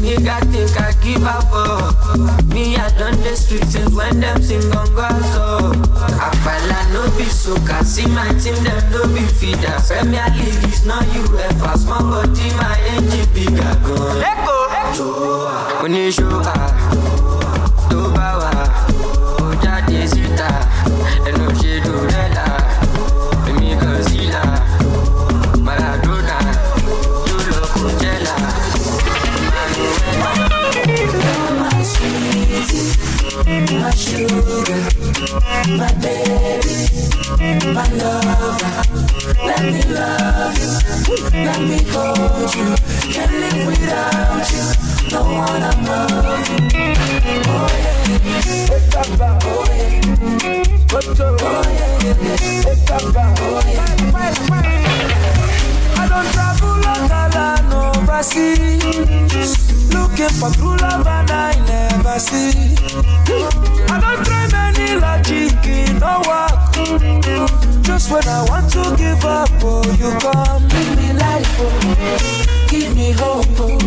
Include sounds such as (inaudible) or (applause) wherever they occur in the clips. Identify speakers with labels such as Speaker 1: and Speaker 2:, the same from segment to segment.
Speaker 1: Nigga think I give up oh. Me I done the street since when them sing on God so Apala no be soca, see my team them no be feeder Premier League is not UEFA, small body my engine bigger gun Let go! Oníṣòwà tó bá
Speaker 2: my baby, my lover. Let me love you, let me hold you. Can't live without you. No one above you. Oh yeah, oh yeah, oh yeah.
Speaker 3: I don't travel long and overseas Looking for true love and I never see I don't try many logic, it no work Just when I want to give up, oh you come
Speaker 2: Give me life, oh. give me hope, oh.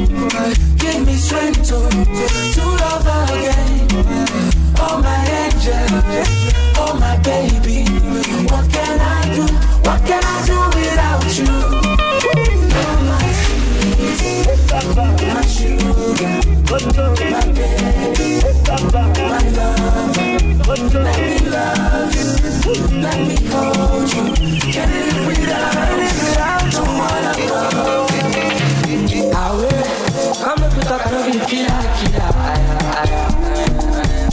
Speaker 2: give me strength oh. to love again. Oh my angel, oh my baby, what can I do? What can I do without you? Oh my sweet, my sugar, my baby, my love. Let me love you, let me hold you. Can't live without, without you, one above.
Speaker 1: Awe, come we talk, I know be killer, killer.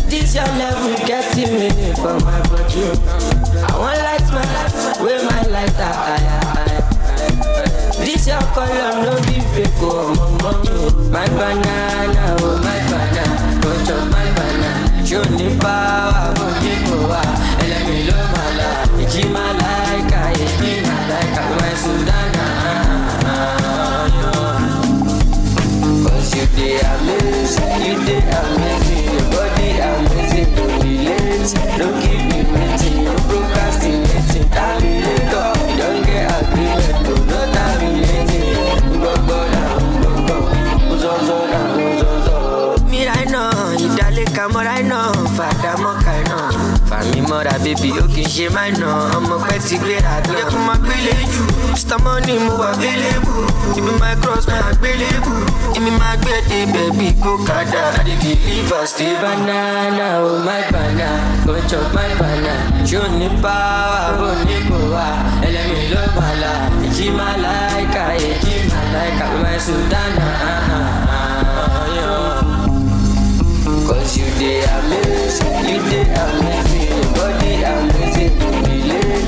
Speaker 1: This your level getting me for my. I want light my life, with my lighter. This your be fake, oh, mama, oh. My banana, bébí ó kì í ṣe máa iná, ọmọ pẹ́ ti gbéra tán. Yẹ kó máa gbélé jù, Mr. Money mo wà available, ibi my cross my àgbélébù, èmi máa gbé dé bẹ̀bí kó kàdá. I dey deliver stay banana, oh my banana, go chop my banana. O ní power, bó ní kò wá, ẹlẹ́mi ló la, èjì máa láìka, èjì máa láìka, my Sudana. ah. Cause you dey amazing, you dey amazing, your body amazing, no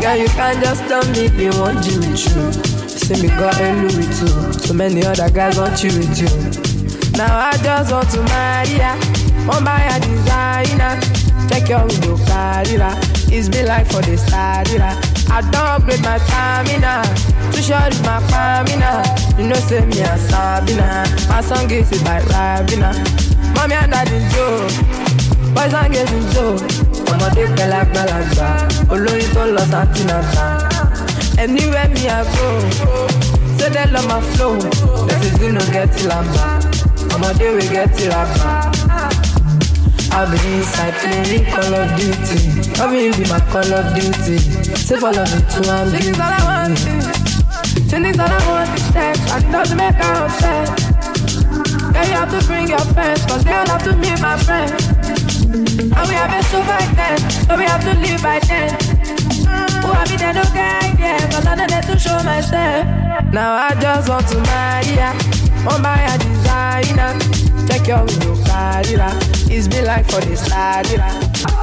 Speaker 4: Girl, you can't just tell me you want you with you. See me got a Louis too. So many other guys want you with you. Now I just want to marry ya. One buy a designer. Check your window, carriera. It's been like for the star, I don't upgrade my stamina. Too short is my stamina. You know, say me a Sabina. My song is by Rabina. Mommy and daddy Joe. Boys and girls in Joe. Ọmọdé pẹlágbàlagbà olóyin tó lọ sátìnàtà anywhere me i go say they love my flow is you no get lamba ọmọdé we get rapa. I'll be inside playing Call of Duty. Loving you be my Call of Duty. Say follow me to I'm is all I want. Is all I want is sex. I doesn't make her upset. Yeah, you have to bring your friends, cause they all have to meet my friends. And we have back then, so we have to live by then. Who have no guide, yeah, cause I don't need to show myself. Now I just want to marry ya, on my designer. Check your window. It's been like for this ladira.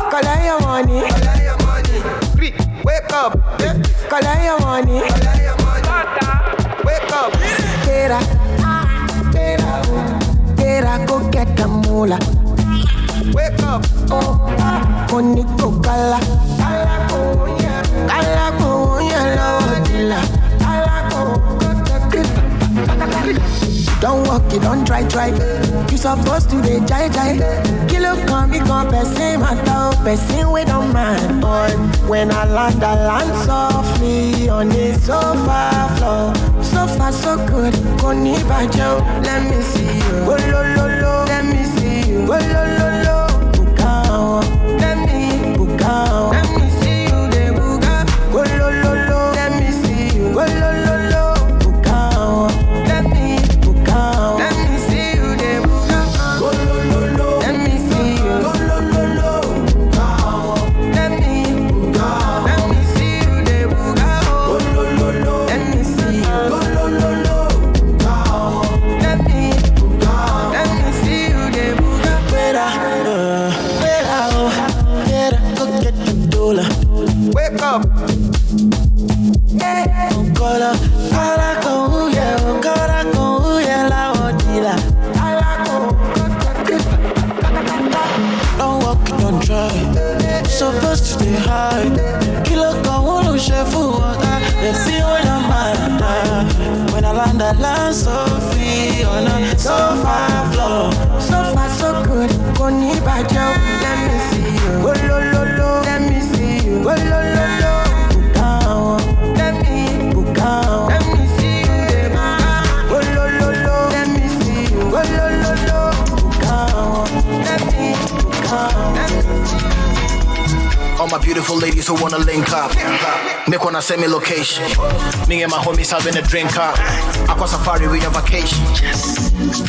Speaker 5: Collect your money. Collect your money. Wake up. Collect your money. Wake up. Tera. Ah. Tera. Tera, go get the moolah. Wake up. Oh, Koniko kala. Kala ko ya. Kala ko ya la dila. Kala ko. Don't walk it, don't try, try. You supposed to be jai jai. Kilo come, me come, person matter, person we don't mind. But when I land, I land softly on the sofa floor. So far, so good. Koni bajo, let me see you. Oh, lo, lo, lo. Let me see you. Oh, lo, lo.
Speaker 6: Beautiful ladies who wanna link up. Make wanna send me location. Me and my homies having a drink up. Aqua safari, we on vacation.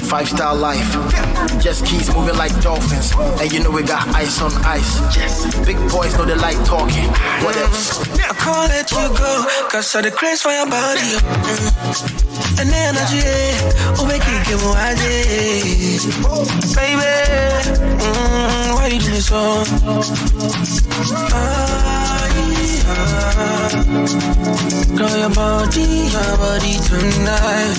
Speaker 6: Five star life. Just keeps moving like dolphins. And you know we got ice on ice. Big boys know they like talking. What else?
Speaker 5: I can't let you go, cause of the craze for your body. The energy, it give more Baby, mm, why you do me so? Ah, yeah. Girl, your body, your body tonight.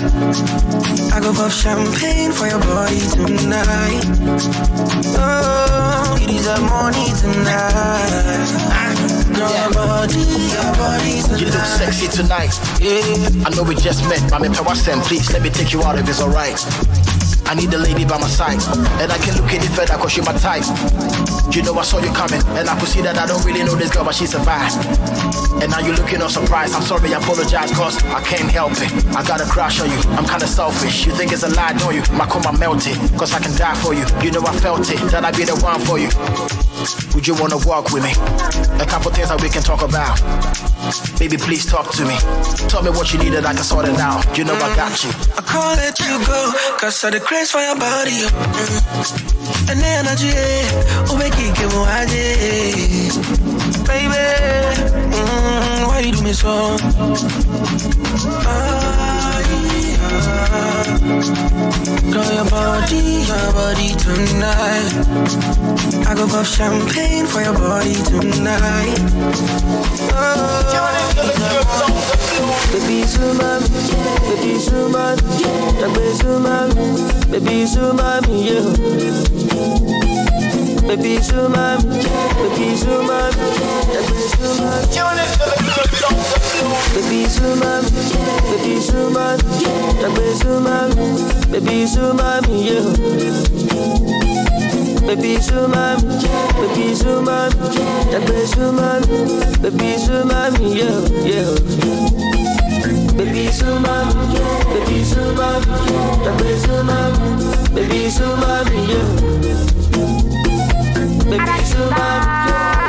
Speaker 5: I go pop champagne for your body tonight. Oh, you deserve money tonight. Body
Speaker 6: You look
Speaker 5: tonight.
Speaker 6: sexy tonight. I know we just met, but I'm in Pewasem. Please let me take you out if it's alright. I need a lady by my side, and I can look any further cause she my type. You know I saw you coming, and I could see that I don't really know this girl, but she survived. And now you're looking all surprised. I'm sorry, I apologize, cause I can't help it. I got a crush on you, I'm kinda selfish. You think it's a lie, don't you? My coma melted, cause I can die for you. You know I felt it, that I'd be the one for you. Would you wanna walk with me? A couple things that we can talk about. Baby, please talk to me. Tell me what you need and I can sort it out. You know I got you.
Speaker 5: I can't let you go, cause of the craze for your body. Energy, oh, give Baby, mm, why you do me so? Girl, your body, your body tonight. I go pop champagne for your body tonight. Oh.
Speaker 1: Baby Zuma, baby Zuma, baby Zuma, baby Zuma, yeah. Baby Zuma, baby Zuma, baby Zuma. Baby Zuma, baby Zuma, baby Zuma, baby Zuma, yeah. Baby Zuma, baby Zuma, baby Zuma, baby Zuma, yeah, yeah. Baby Zuma, baby Zuma, baby Zuma, baby Zuma, yeah. Baby Zuma, baby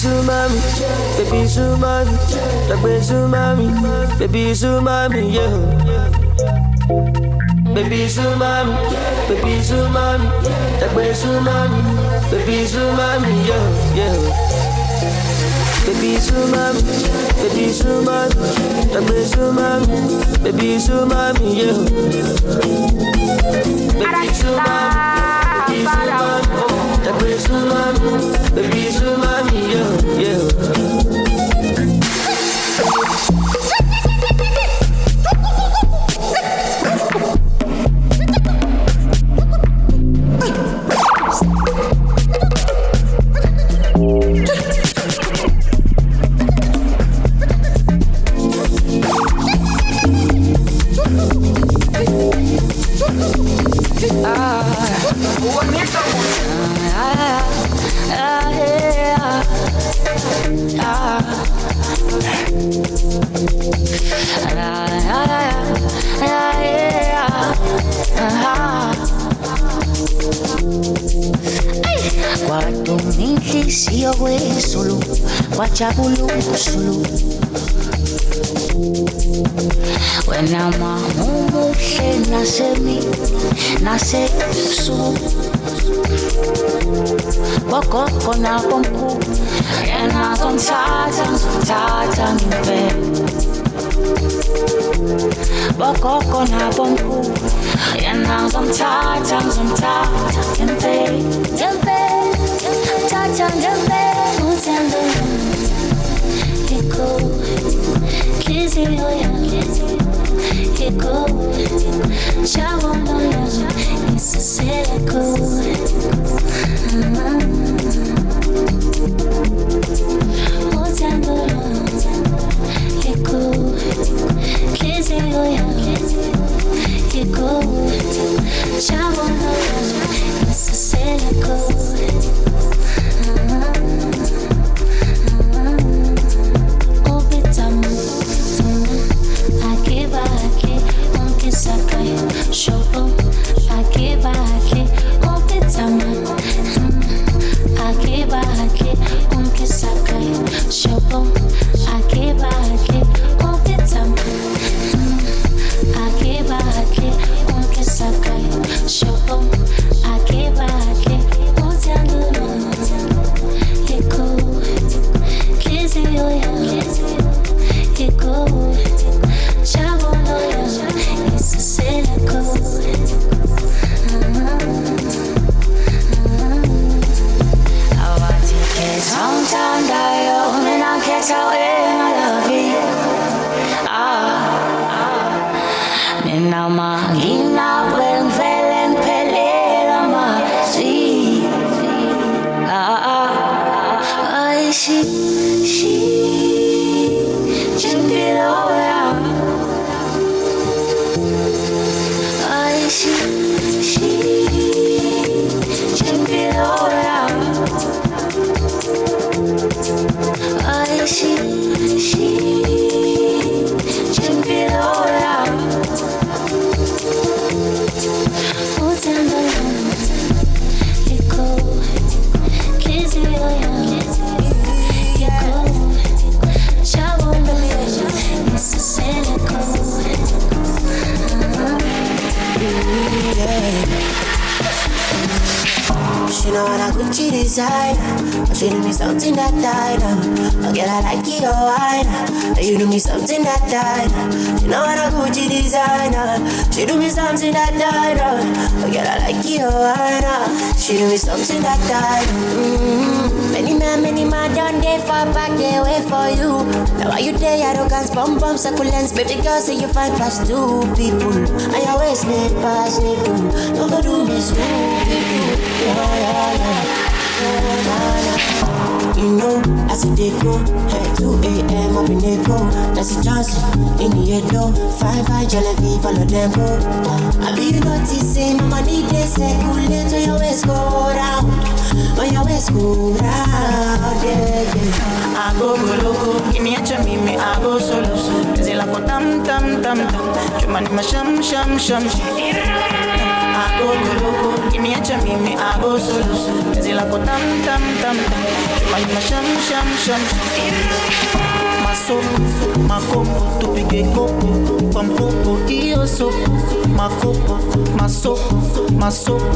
Speaker 1: Zuma, baby Zuma, yeah, yeah. Baby Zumami, baby baby Zumami, yeah. Baby Zumami, baby Zumami, baby Zumami, baby Zumami, yeah, oh, yeah. Baby Zumami, baby Zumami, baby Zumami, baby Zumami, yeah. Baby Zumami, baby Zumami, baby Zumami, baby Zumami, yeah, yeah.
Speaker 7: Kwadominhliziyo kwezulu kwajabula usulu wena mamumuhle nasemi nasebusuku bogogo nabomkhulu yena zomthatha ngizomthatha ngempela bogogo nabomkhulu yena ngizomthatha ngizomthatha ngempela ngempela thatha ngempela uthando Kizio iko Shawono yangu isiseko Uthando iko Kizio yangu iko yangu isiseko
Speaker 8: that died. Mm-hmm. Many man, many man done they far back, they wait for you. Now why you there? I don't got bum bum succulents. Baby girl, say you find past two people. You always need pass, need do. No go do me school people. Yeah, yeah, yeah. You know, as it dey go, hey, 2 a.m. up in the go. That's a chance in the though. Fine, fine, jelly, follow them go. I be noticing, mama need this circulate when your waist go round. When your waist go round, yeah, yeah.
Speaker 9: I go go loco, give me a chum, me I go solo. Zé lá com tam tam tam tam, chuma ni ma sham sham sham. I go go loco, give me a chum, me I go solo. Zé lá com tam tam tam tam, I'm a sham, sham, sham sopo makopo tupige kopo kwa mkopo iyo sopo makopo masoko, masoko,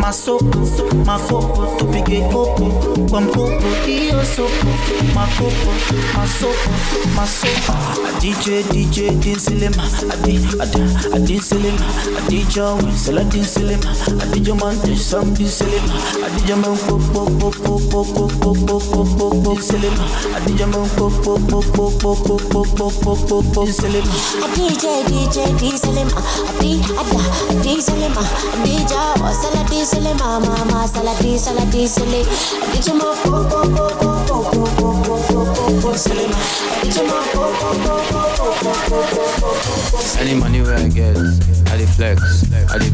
Speaker 9: masoko, makopo tupige kopo kwa mkopo iyo sopo makopo masoko, masoko, DJ DJ din silim adi adi adi silim adi jawi saladin silim adi jaman tesh samdi silim adi jaman kopo kopo kopo kopo kopo kopo silim adi jaman kopo kopo popo, popo, popo, popo, popo, popo, silema.
Speaker 8: A DJ, DJ, diesel ma, a D, a da, a diesel ma, a DJ, oh, sala diesel ma, mama, sala diesel, a diesel, a DJ ma, po, po, po, po, po, po, po, po, po, po, po, silema, a DJ ma, po, po, po, po, po, po, po, po, po, po,
Speaker 10: Any money where I get, I dey flex, I dey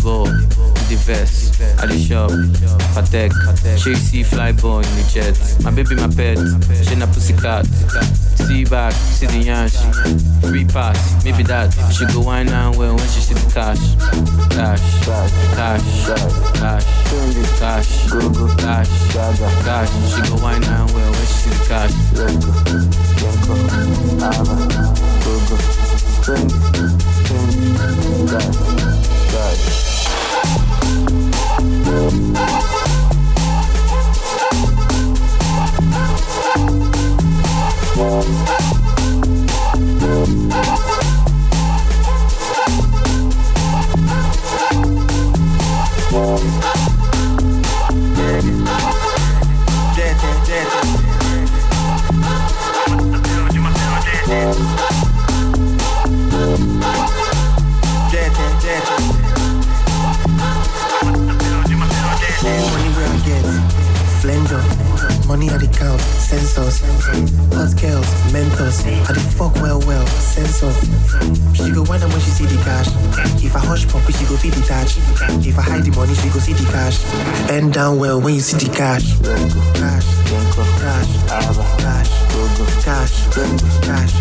Speaker 10: ball, the vest, I dey shop, Patek, Shake see fly ball in the jet. My baby, my pet, she na pussycat. See back, see the yansh, free pass, maybe that. She go wine and well when she see the cash, cash, cash, cash, cash, go go cash, cash. She go wine and well when she see the cash. Go go, trend, trend, cash, cash.
Speaker 11: Thank Money at the count, sensors. Hot girls, mentors. I the fuck well, well, sensor. She go wind up when she see the cash. If I hush pump, she go feed the touch. If I hide the money, she go see the cash. Bend down well when you see the cash. Cash, cash, cash, cash, cash,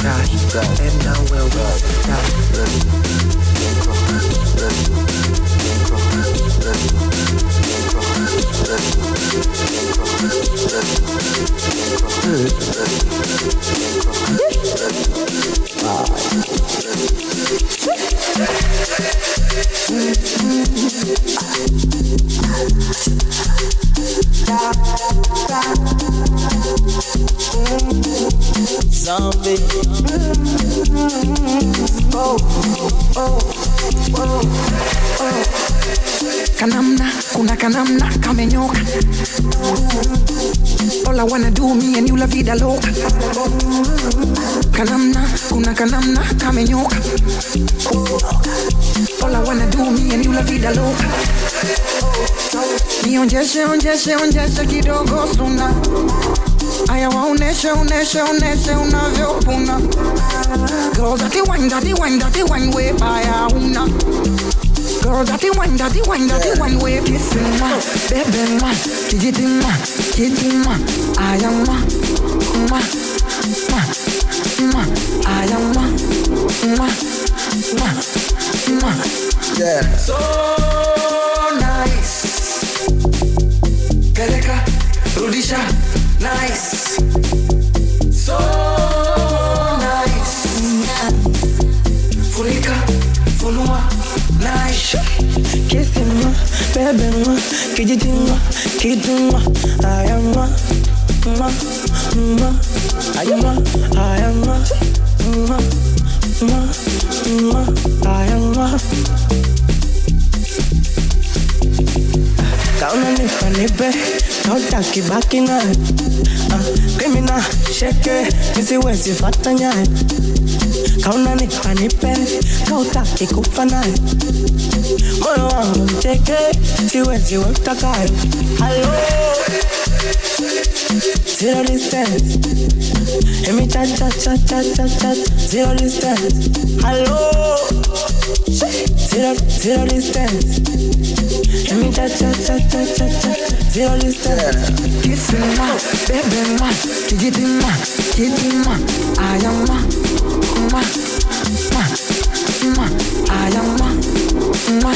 Speaker 11: cash. Bend down well when you see the cash.
Speaker 12: Kuna kanamna kamenyoka. All I wanna do me and you la vida loca. Kanamna, kuna kanamna kamenyoka. All I wanna do me and you la vida loca. Nionjeshe, onjeshe, onjeshe kidogo suna. Aya waoneshe, oneshe, oneshe unavyopuna. Girl, dati wine, dati wine, dati wine, we baya una. Girl, dati wine, dati wine, dati wine, we kissing ma, baby ma, kijiti ma, kiti ma, aya ma, ma, ma, ma, aya ma, ma, ma, ma.
Speaker 11: Yeah.
Speaker 12: So nice. Peleka, rudisha, nice. So
Speaker 2: Bebema, kididima, kiduma, I am a, ma, ma, I am a, I am a, ma, ma, ma, I am a. Kaona nifanibe, nautaki baki naye uh, ah, Krimina, sheke, nisiwezi fata nyaye Kaona nifanibe, kautaki kufa naye Moyo wangu mteke, siwezi utakaye Hello Zero distance Hear me chat chat chat chat chat chat. Zero distance Hello Zero, zero distance Hear me chat chat chat chat chat chat. Zero distance
Speaker 12: Kissing ma, baby ma, kijiti ma, kiti ma, aya ma, ma, ma, ma, ma.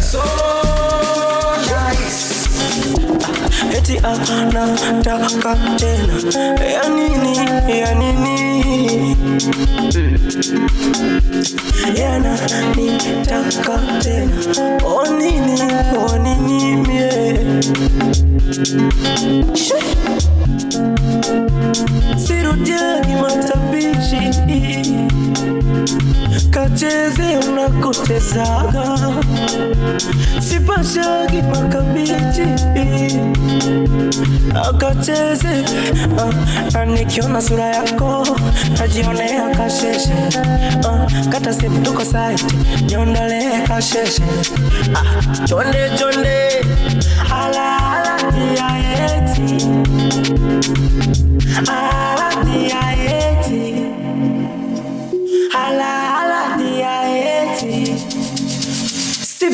Speaker 2: So nice Eti anataka tena. Ya nini ya nini yana nitaka tena. O nini o nini matabishi kacheze unakotezaga sipashagi makabichi akacheze. Uh, na nikiona sura yako najionea kasheshe. Uh, kata simu tuko site niondolee kasheshe. Ah, chonde chonde. Ala ala tiaeti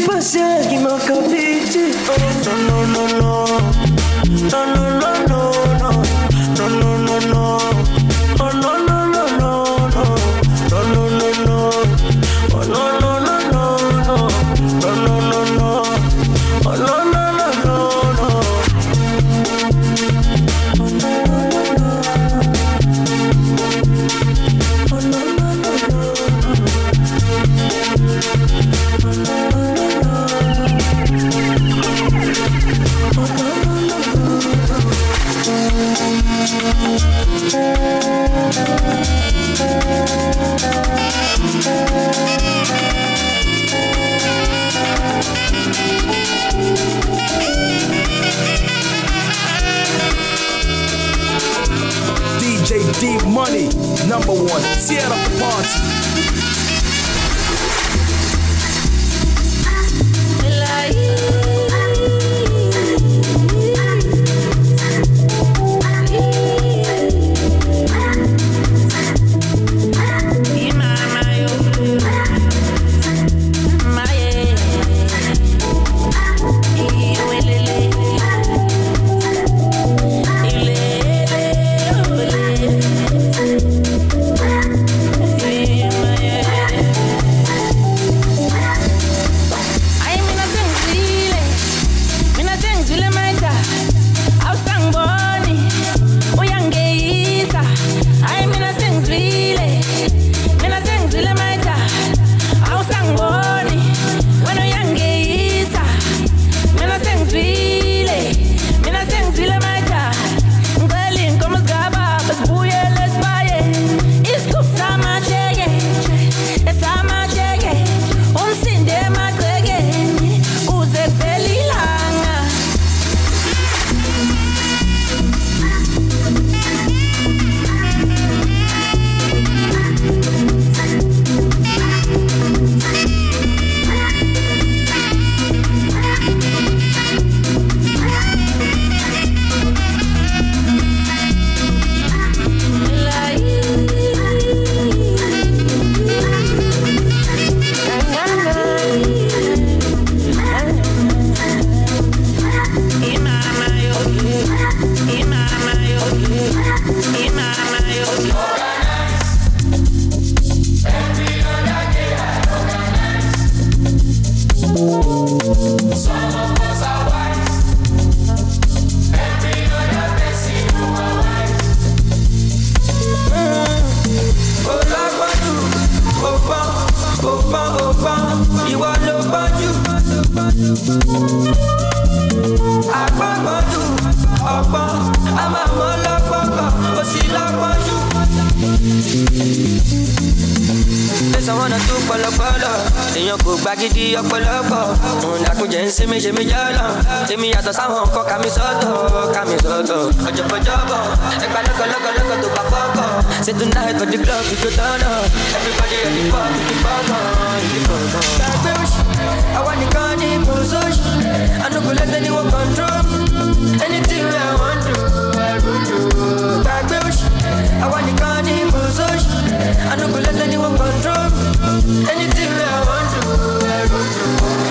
Speaker 2: passer qui m'a capté. Oh,
Speaker 1: non, non, non, non, non. non. Ṣe mí jọ́lọ̀. Tèmi yàtọ̀ sáwọn nǹkan kàmí sọ́tọ̀, kàmí sọ́tọ̀. Ọ̀jọ̀bọ̀jọ̀bọ̀, ẹgbà lọ́kọ̀lọ́kọ̀lọ́kọ̀ tó bá fọ́kọ̀. Say tonight for the club, we go turn up. Everybody ready for the ní kò sóṣì. I no go do. Gbàgbé òṣì, control. Anything I wan do, I go do.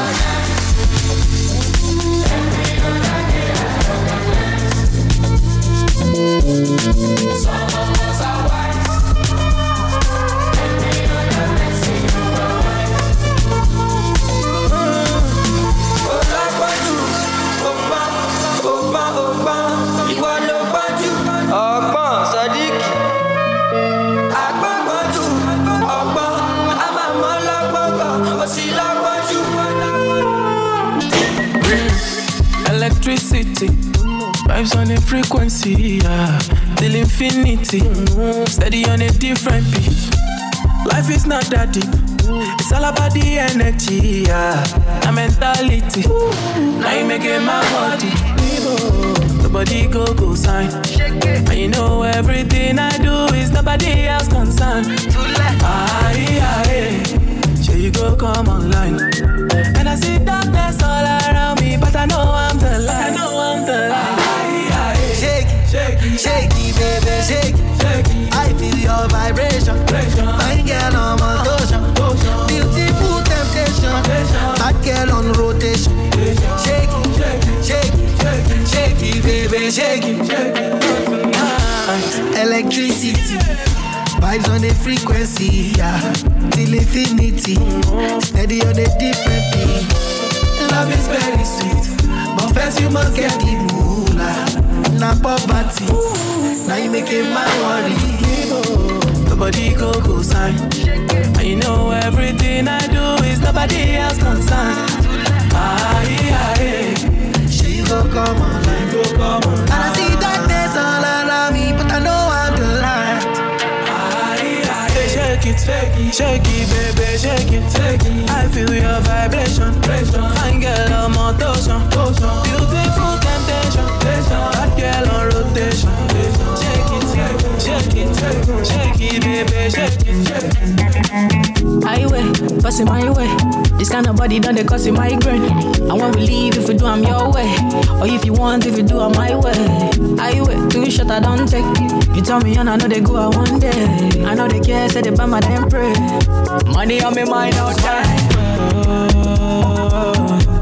Speaker 3: Electricity, vibes on a frequency, yeah. Till infinity, steady on a different beat. Life is not that deep. It's all about the energy, yeah. The mentality. Now you make it my body. The body go go sign. And you know everything I do is nobody else concerned. Aye, aye. Sure you go come online. And I see darkness all around me, but I know I'm the light. I know I'm the light. Aye, aye.
Speaker 12: Shake it, shake it, shake it, baby, shake it. I feel your vibration. Fine girl on my motion. Beautiful temptation. Bad girl on rotation. Shake it, shake it, shake baby, shake it. Electricity. Vibes on the frequency, yeah. Till infinity. Steady on a different beat. Love is very sweet. But first you must get the moolah. Na poverty. Now you make it my worry.
Speaker 3: The body go go sign. And you know everything I do is nobody else concerned. Aye, aye.
Speaker 12: You go come come on. And I see darkness all around me, but I know I'm the light.
Speaker 3: Shake it, shake it, shake it, baby, shake it, shake it. I feel your vibration. Fine girl on. Beautiful temptation. Girl on rotation. Shake it, shake it, shake it, baby, shake it.
Speaker 5: Highway, passing my way. This kind of body done they cause it migraine. I want to leave if you do I'm your way, or if you want if you do I'm my way. Highway, two shot I don't take. You tell me and I know they go out one day. I know they care, say they buy my damn pray. Money on me mind all time.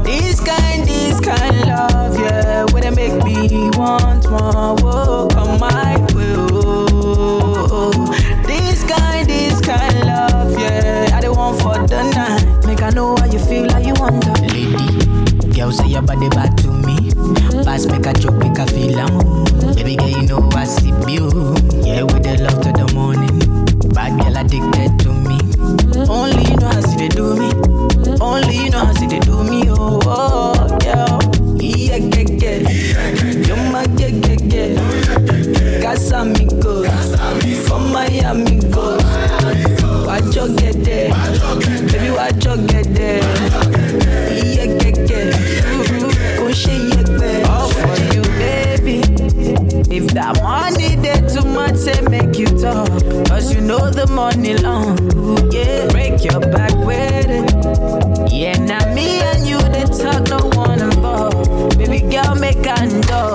Speaker 5: This kind where they make me want more. Whoa, come my way. Oh, this kind, this kind love, yeah, I don't want for the night. Make I know how you feel, how you want that.
Speaker 13: Lady, girl say your body bad to me. Pass make a joke, make a feel am. Baby girl, you know I see you. Yeah, with the love to the morning. Bad girl addicted to me.
Speaker 5: Only you know how see do me. Only you know how see do me. Oh, oh That money there too much, say make you talk. Cause you know the money long, Ooh, yeah. Break your back with it. Yeah, now me and you, they talk, no one involved. Baby girl, make a door.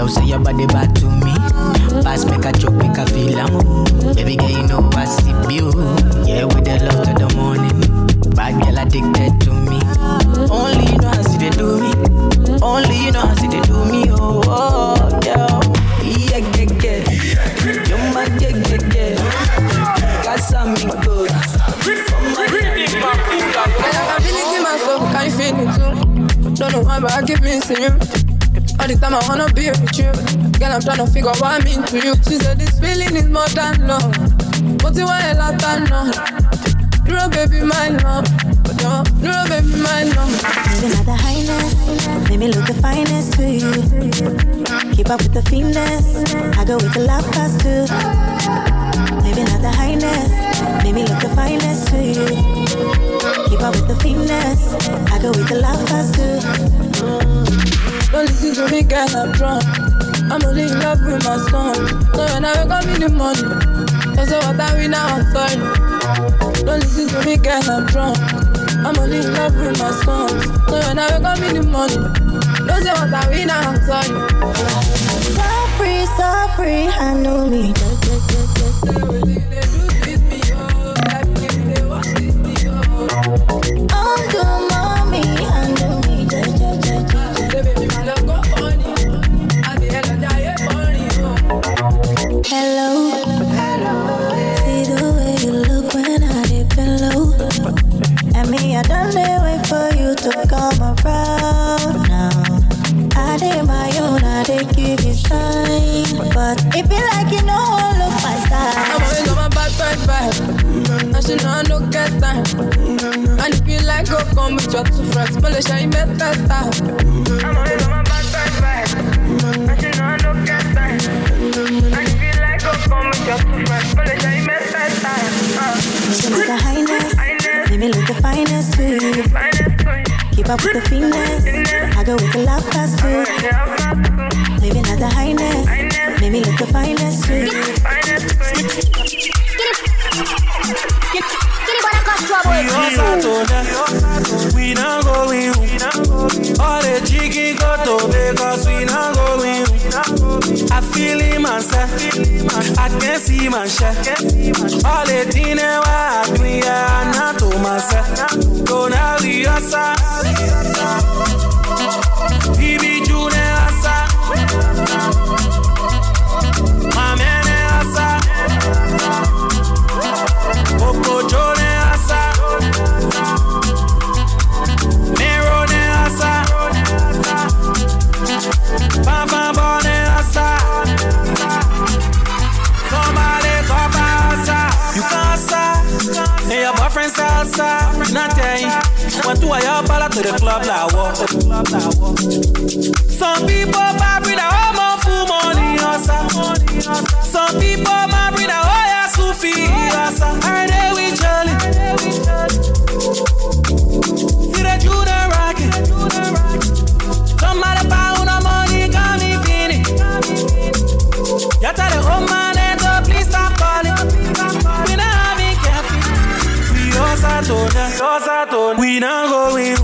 Speaker 13: Girl, say your body bad to me. Pass make a choke, make a feel am. Baby girl, you know I see you.
Speaker 5: Yeah, with the love to the morning. Bad girl addicted to me. Only you know how see they do me. Only you know how see they do me. Oh, oh, yeah, yeah, yeah, yeah.
Speaker 4: You're my get, yeah, get. Casamigo. I have good. feeling in my feel it too. Don't know why, but I keep missing you. All the time I wanna be with you. Girl, I'm trying to figure what I mean to you. She said this feeling is more than love. But you want a lot of no. You're a baby, love. No, you're a baby, my love.
Speaker 14: Moving at the highness, made me look the finest to you. Keep up with the finesse, I go with the love class too. Moving at the highness, made me look the finest to you. Keep up with the finesse, I go with the love class too.
Speaker 4: Don't listen to me, girl, I'm drunk. I'm only in love with my song. So when I wake up in the morning, I say what I win now, I'm sorry. Don't listen to me, girl, I'm drunk. I'm only in love with my songs. So when I wake up in the morning, don't say what I win now, I'm sorry.
Speaker 14: So free, so free, I know me. And
Speaker 4: if you like, go come with your two friends. But let's shine me better. I'm always on my bad bad vibe. And she know I don't get time. And if you like, go come with your two friends. But let's shine me better.
Speaker 14: She like the highness, made me look the finest to you. Keep up with the finesse, I go with the love class too. Living at the highness, made me look the finest to you.
Speaker 3: We hustle to death. We not going home. All the chicken go to Vegas. We not going home. I feel it myself. I can see myself. All the things I yeah, not to myself. We hustle. Two of y'all ball out to the club like what? Some people marry the home full money hustle. Some people marry the Oya Sufi hustle. Are with Jolly? See the Judah rocket. Somebody pound of money, come me finish. You tell the home man to please stop calling. We not having. We to death. We not going.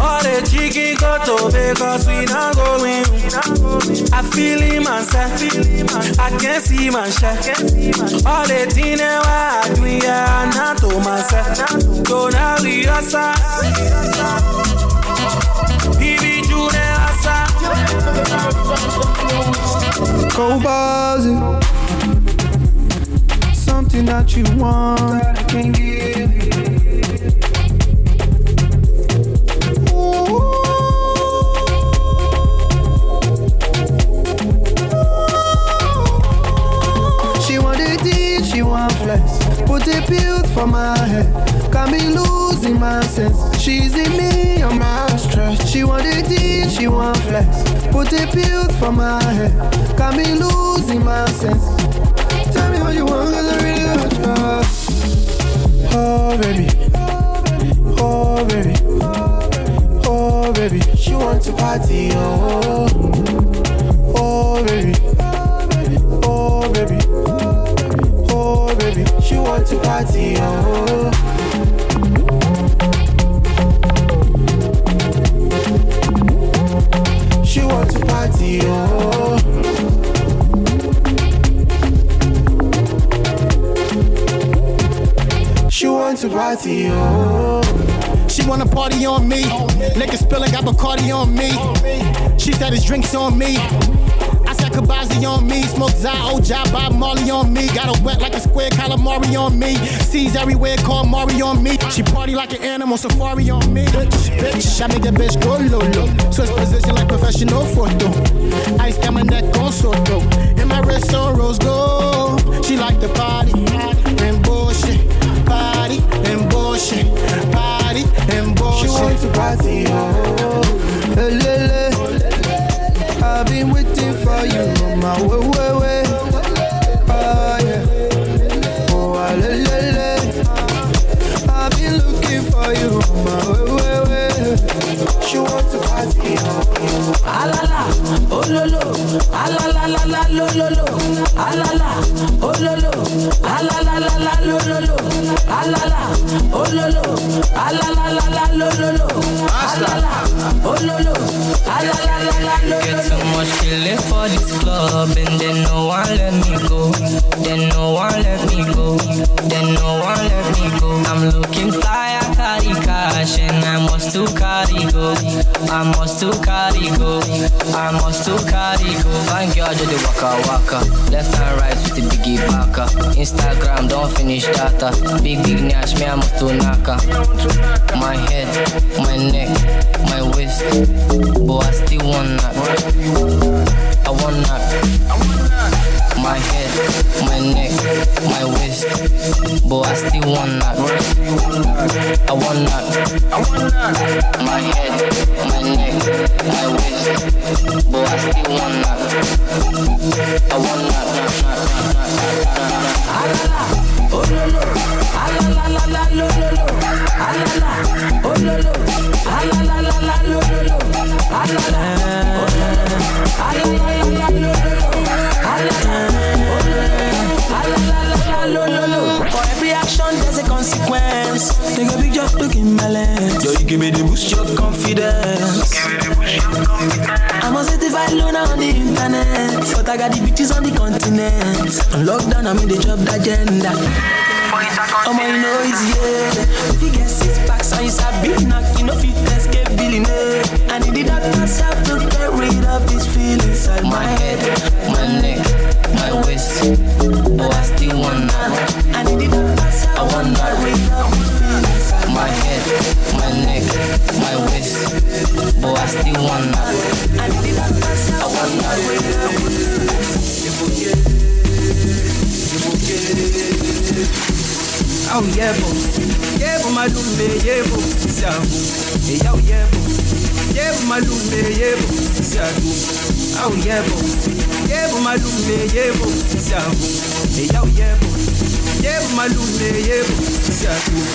Speaker 3: All the chicken go to Vegas. We not going home. I feel it myself. I can't see my myself. All the things I do, yeah, not to myself. So now we hustle. Bibi June hustle.
Speaker 15: Go buzzing. Something that you want that I can give you. Put a pill for my head. Got me losing my sense. She's in me, I'm stress. She want the deal, she want flex. Put the pill for my head. Got me losing my sense. Tell me what you want, cause I really want you. Oh, baby. Oh, baby. Oh, baby. She want to party, oh. She
Speaker 16: wanna party on me. Liquor spilling, got Bacardi on me. She said his drinks on me. I said Kabazi on me. Smoke Zao, Job Bob Marley on me. Got her wet like a square calamari on me. Sees everywhere, call Mari on me. She party like an animal safari on me. Bitch, bitch, I make that bitch go low, low. Switch position like professional photo. Ice got my neck on soto. And my wrist on rose gold. She like the party and bullshit. Bullshit.
Speaker 15: She wants to party, oh. I've been waiting for you on my way, way, way. Oh, yeah. Oh. I've been looking for you on my way, way, way. She wants
Speaker 17: Alala, oh lolo, alala la la alala, oh lolo, alala la la alala, oh lolo, alala la la lo lolo, alala, oh lolo, alala la la lo
Speaker 18: Get so much killing for this club and then no one let me go. Then no one let me go. Then no one let me go. I'm looking fly, I carry cash and I must to carry go. I must to carry go. I must to carry go. Fine girl, do the waka waka. Left and right with the biggie baka. Instagram, don't finish data. Big big nash, me I must to naka. My head, my neck, my waist. But I still want that. I want that. My head, my neck, my waist. But I still want that. I want that. I want that. My head, my neck, my waist. But I still want that. I want that.
Speaker 17: oh lolo, alala la la lo lolo, alala, oh lolo, alala la la lo lolo, alala, oh lolo, alala la la lo lolo, alala, oh lolo, alala la la lo lolo.
Speaker 5: For every action, there's a consequence. Take a big job to give my lens. Yo, you give me the boost your confidence. I'm a certified loner on the internet, but I got the bitches on the continent. On lockdown, I'm in the job agenda. Oh my, you know it's yeah. If you get six packs and you start big knock, you know fit escape billionaire. I need the doctor's help to get rid of this feeling inside my head.
Speaker 17: Yebo, yebo malume yebo siyavuma. Hey oh yebo, yebo malume yebo siyavuma. Oh yebo, yebo malume yebo siyavuma. Hey oh yebo, yebo malume yebo siyavuma.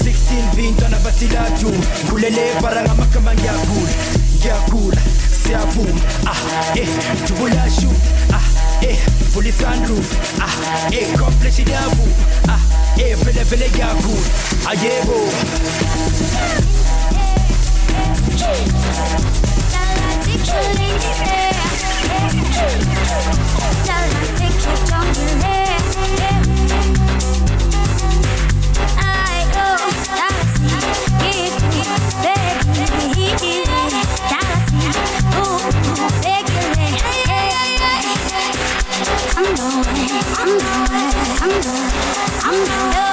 Speaker 19: 16 20 ana batila juu kulele parang amakama ngiyakula ngiyakula vele vele vele oh oh oh thina siyavuma
Speaker 20: vele vele ngiyadu 16 vintwana basilatu ngulele para ngamakamba ngiyagula ngiyagula siyavuma ah eh ah eh fully sunroof ah eh complex idavu ah eh vele vele ngiyagula ayebo
Speaker 21: I'm I'm I'm going, I'm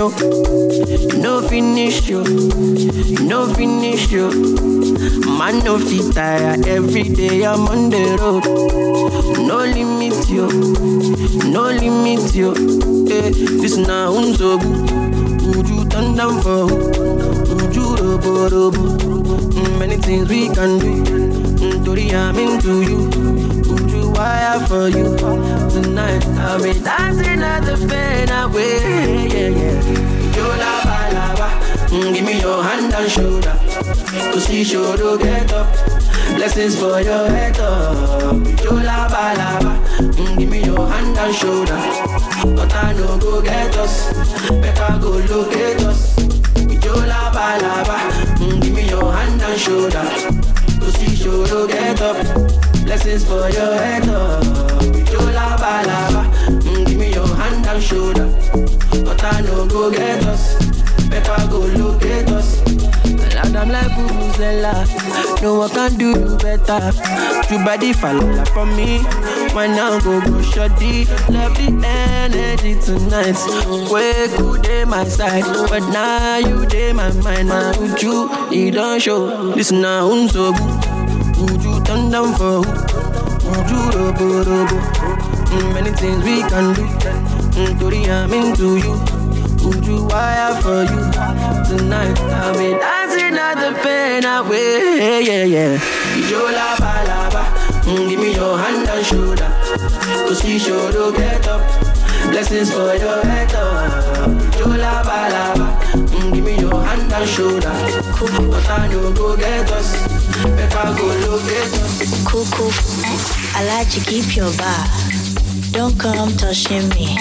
Speaker 5: know. No finish you, no finish you. Man no fit tire, every day I'm on the road. No limit you, no limit you. Eh, this now unso Would you turn down for? Would you robo robo? Mm, Many things we can do. Mm, Tori, I'm into you. Wire for you tonight? I'll be dancing at the pen away. Yeah, yeah. Yo. Mm, give me your hand and shoulder. To see shoulder get up. Blessings for your head up. Yo la ba. Mm, give me your hand and shoulder. But I no go get us. Better go locate us. Yo la ba. Mm, give me your hand and shoulder. To see shoulder get up. Blessings for your head up. Yo la ba la. Mm, give me your hand and shoulder. But I no go get us. Better go locate us. Lord, I'm like Vuvuzela. No one can do you better. You body fall for me. Why now go go shorty? Love the energy tonight. Way good day my side, but now you day my mind. With you, you don't show. Listen now, unso Would you down for? Mm, Many things we can do. Mm, Tori, I'm into you. Would you wire for you tonight? I'll be dancing at the pen away. Yeah, yeah. Yo la ba la ba. Mm, give me your hand and shoulder. Cause we should get up. Blessings for your head up. Yo la ba la ba. Mm, give me your hand and shoulder. But I know go get us. Locate us.
Speaker 14: Cuckoo, I like to keep your bar. Don't come touching me.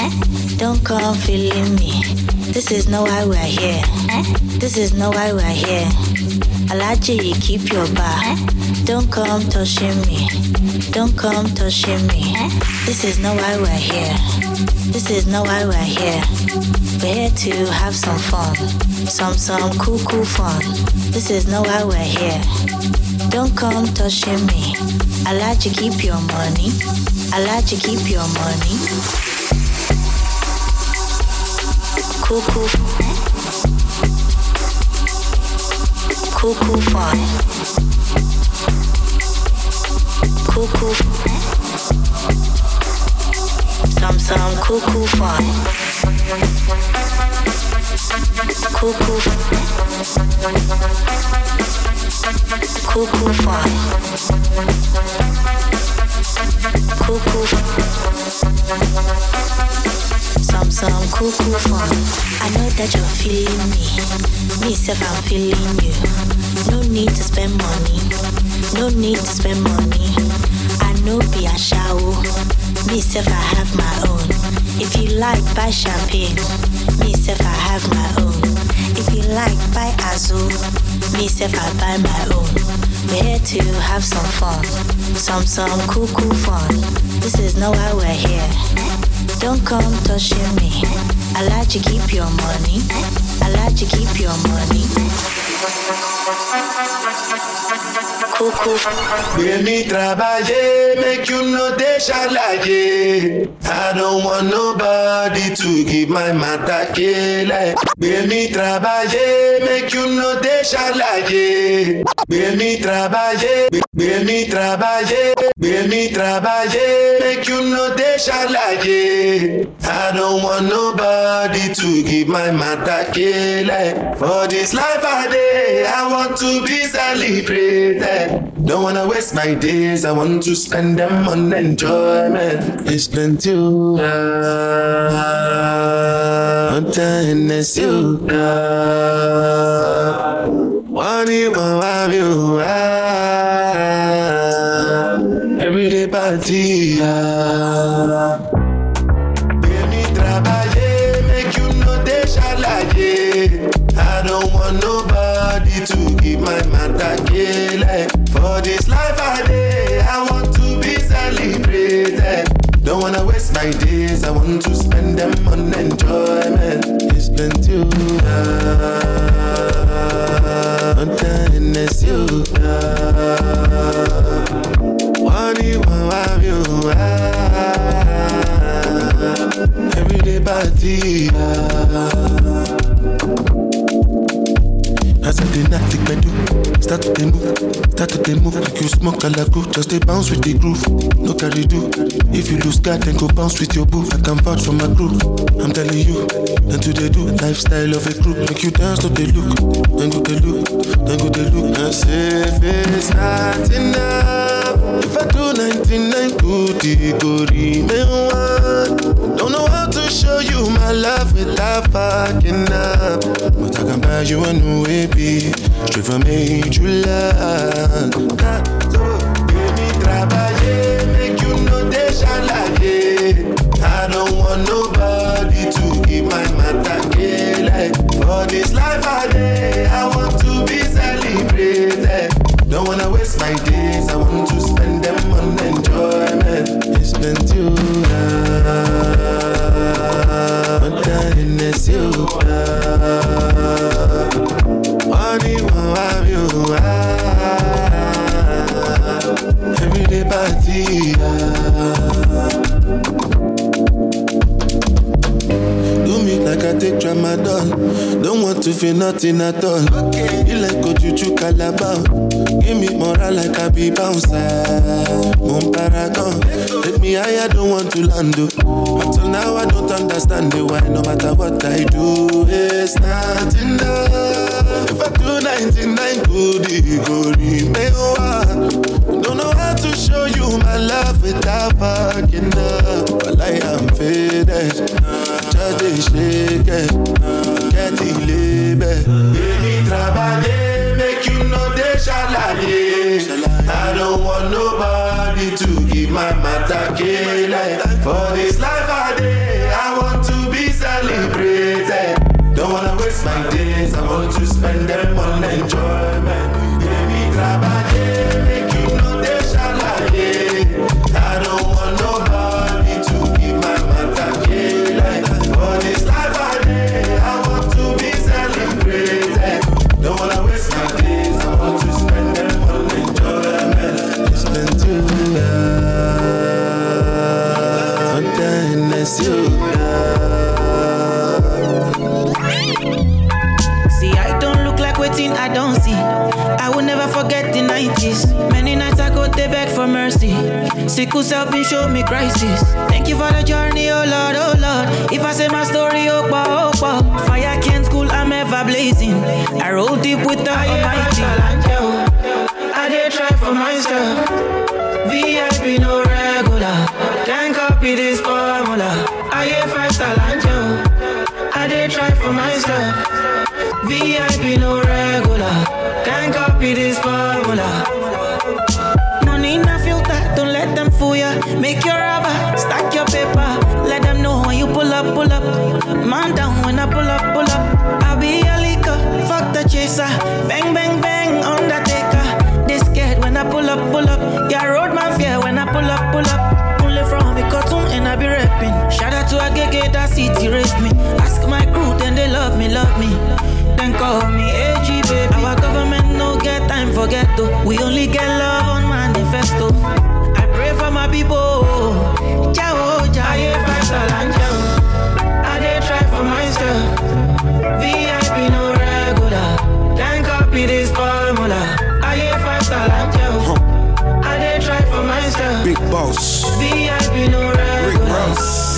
Speaker 14: Don't come feeling me. This is not why we're here. This is not why we're here. I like you keep your bar. Don't come touching me. Don't come touching me. This is not why we're here. This is not why we're here. We're here to have some fun. Some some cool cool fun. This is not why we're here. Don't come touching me. I like to keep your money. I like to keep your money. Cuckoo. Cuckoo fun. Cuckoo. Some some cuckoo fun. Cuckoo. Cuckoo fun. Cuckoo. Some some cuckoo fun. I know that you're feeling me. Me self I'm feeling you. No need to spend money. No need to spend money. I know be a shower. Me self I have my own. If you like buy champagne. Me self I have my own. If you like buy Azul. Me self I buy my own. We're here to have some fun. Some some cool cool fun. This is not why we're here. Don't come touching me. I like to keep your money. I like to keep your money. Cuckoo.
Speaker 22: Gbé mi make you no dey ṣàlàyé. I don't want nobody to give my matter kele. Gbé mi travailler, make you no dey ṣàlàyé. Gbé mi travailler, gbé mi travailler, gbé mi travailler, make you no dey ṣàlàyé. I don't want nobody to give my matter kele. For this life I dey, I want to be celebrated. Don't wanna waste my days, I want to spend them on enjoyment. It's plenty. I'm time, it's you. Uh, one you want you. Uh, everyday party. Uh, Baby, travailler, make you no dey ṣàlàyé. I don't want nobody to give my matter kele. For this life I dey, I want to be celebrated. Don't wanna waste my days, I want to spend them on enjoyment. It's plenty. Uh, on time, it's you. You want, you. Every party. I did not take my do, start to dey move, start to dey move like you smoke a lagu. Just dey bounce with the groove, no carry do. If you lose God, then go bounce with your boo. I can vouch for my group. I'm telling you, then to they do lifestyle of a group. Make you dance to the look, then go the look, then go the look. And say it's not enough, if I do 99 good, go remain one. Don't know how to show you my love without fucking up. But I can buy you a new baby, straight from July. Baby, trabalhei, make you know they shalaye. I don't want nobody to give my matter. Like for this life I day, I want to be celebrated. Don't wanna waste my days, I want to spend them on enjoyment. It's been too long, but that is you. Money won't have you. ah. Everyday party. Do me like I take tramadol. Don't want to feel nothing at all. Okay. You like go juju calabar. Give me moral like I be bouncer. Moon paragon. Take me higher, don't want to land. Up till now I don't understand the why. No matter what I do, it's not enough. If I do 99 good, it go remain one. Don't know how to show you my love without fucking up. But I am faded. Just dey shake it. Get it label. Baby, trabalhei, make you know they shalaye. I don't want nobody to give my matter like For this life I day, Don't wanna waste my days, I want to spend them on enjoyment. Baby, trabalhei, make you
Speaker 9: Sickle self been show me crisis. Thank you for the journey, oh Lord, oh Lord. If I say my story, oh, wow, oh, wow. Fire can't cool, I'm ever blazing. I roll deep with the Almighty. I did try for myself. VIP no regular. Can't copy this formula. I ain't five star angel. I did try for myself. VIP no regular. Can't copy this formula. Make your rubber, stack your paper. Let them know when you pull up, pull up. Man down when I pull up, pull up. I'll be a leaker, fuck the chaser. Bang, bang, bang, undertaker. They scared when I pull up, pull up. Yeah, road man fear when I pull up, pull up. Pull it from me cartoon and I be rapping. Shout out to a gege that city raised me. Ask my crew, then they love me, love me. Then call me AG baby. Our government no get time for ghetto. We only get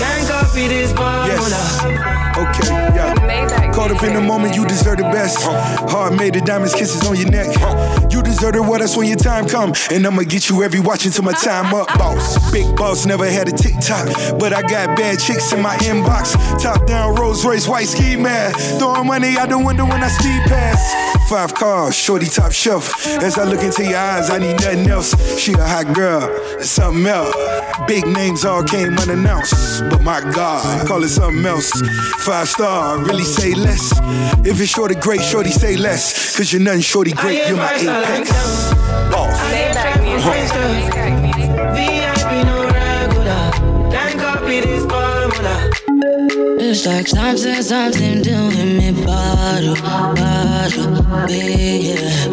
Speaker 9: regular. Can't copy this formula.
Speaker 23: Yes. Okay, yeah. Caught up in the moment, you deserve the best. Hard made the diamonds kisses on your neck. You deserve the well, that's when your time come. And I'ma get you every watch until my time up. (laughs) Boss, big boss, never had a TikTok. But I got bad chicks in my inbox. Top down Rolls Royce, white ski man. Throwing money out the window when I speed past. Five cars, shorty top shelf. As I look into your eyes, I need nothing else. She a hot girl, something else. Big names all came unannounced. But my God, call it something else. Five star, really say less. If it's shorty great, shorty say less. Cause you're nothing shorty great, you're my apex. Boss.
Speaker 24: It's like something, something doing me bottle, bottle, yeah.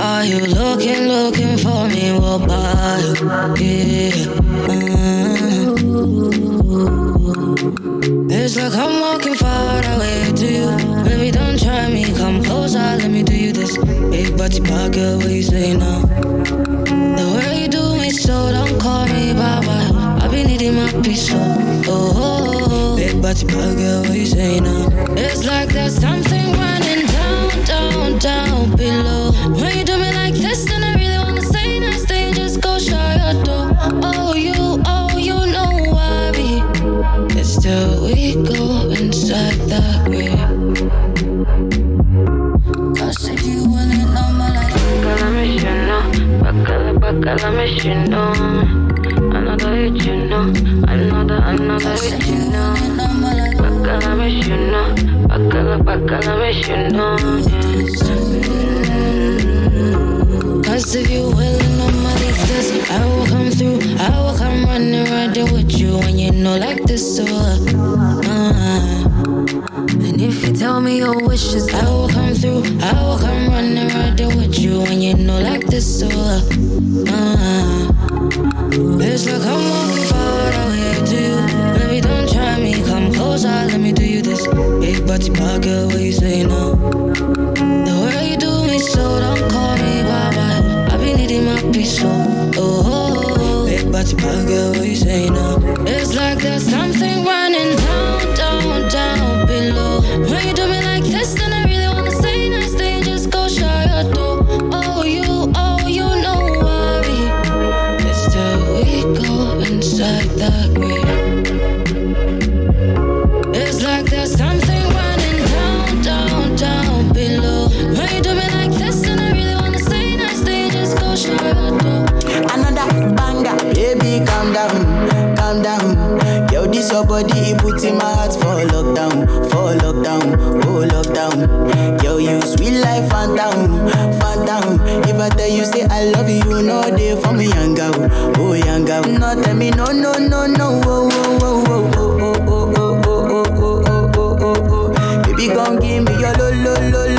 Speaker 24: Are you looking, looking for me? Bottle, yeah. It's like I'm walking far away to you. Baby, don't try me, come closer, let me do you this. Big body girl, what you say now? Baba. I be needing my so oh, oh, oh. Big body bad girl, what you say now? It's like there's something running down, down, down below. When you do me like this, then I really wanna say nice things, just go shut your door. Oh, you, oh, you know why be. It's still we go inside that way. Cause if you willing, I'm like, Bacala me, you know. Bacala, bacala me, you know. Hit, you know. Another, another hit, you know. Me, you know. Bacala, bacala me, you know. Cause if you willing, I'm this. I will come through. I will come running right there with you. And you know, like this, so. Uh, uh. And if you tell me your wishes, I will come through. I will come running right there with you. And you know, like this, so. Uh, It's like I'm to you. Baby, don't try me. Come closer, let me do you this. Big body girl, what you say now? The way you do me so, don't call me baba. I be needing my. Oh, oh, oh. Big body bad girl, what you say now? It's like there's something running down, down, down below. When you do me like this, then I your
Speaker 25: body, it in my heart for lockdown, for lockdown, oh lockdown. Yo, you sweet life, phantom, phantom. If I tell you say I love you, you know they for me, young girl, oh young. No, tell me no, no, no, no, oh, oh, oh, oh, oh, oh, oh, oh, oh, oh, oh, oh, oh, oh, oh. Baby, gon' give me your lo, lo, lo, lo, lo,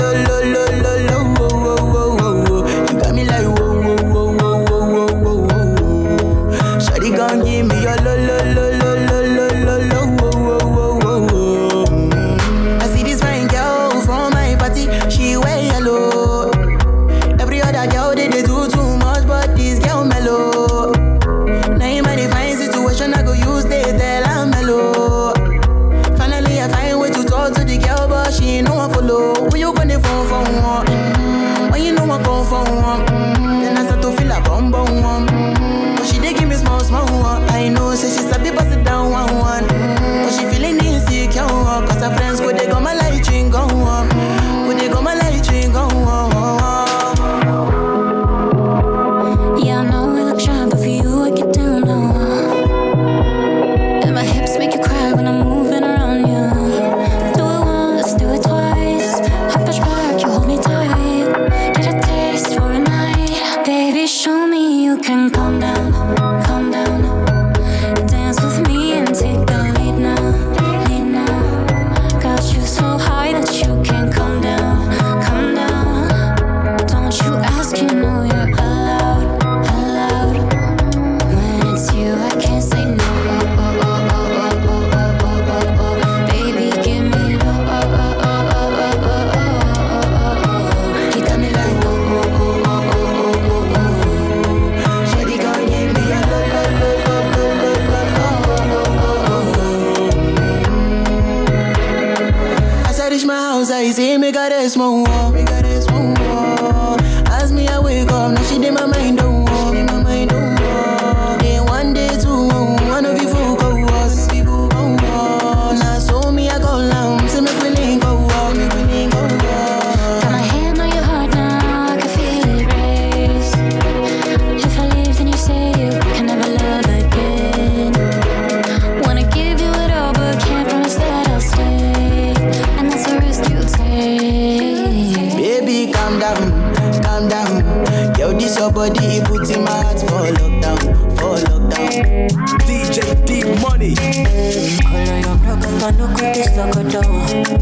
Speaker 8: Color your broken, but no quick this a door.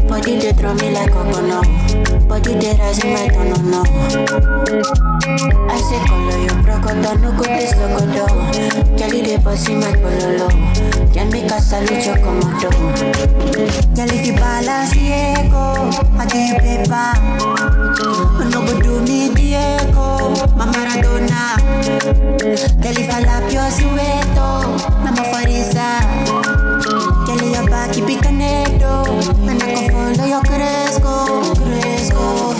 Speaker 8: Body they throw me like a bono. Body they in my tone, no, no. I say color your broken, but no quick this a door. Jelly they pass in my pololo. Can make a salute your. Girl, if you balance Diego, I give you paper. No go do me Diego, my Maradona. Girl, if I lap your sueto, I'm a farisa. Girl, your back, keep it connected, and I can follow your cresco, cresco.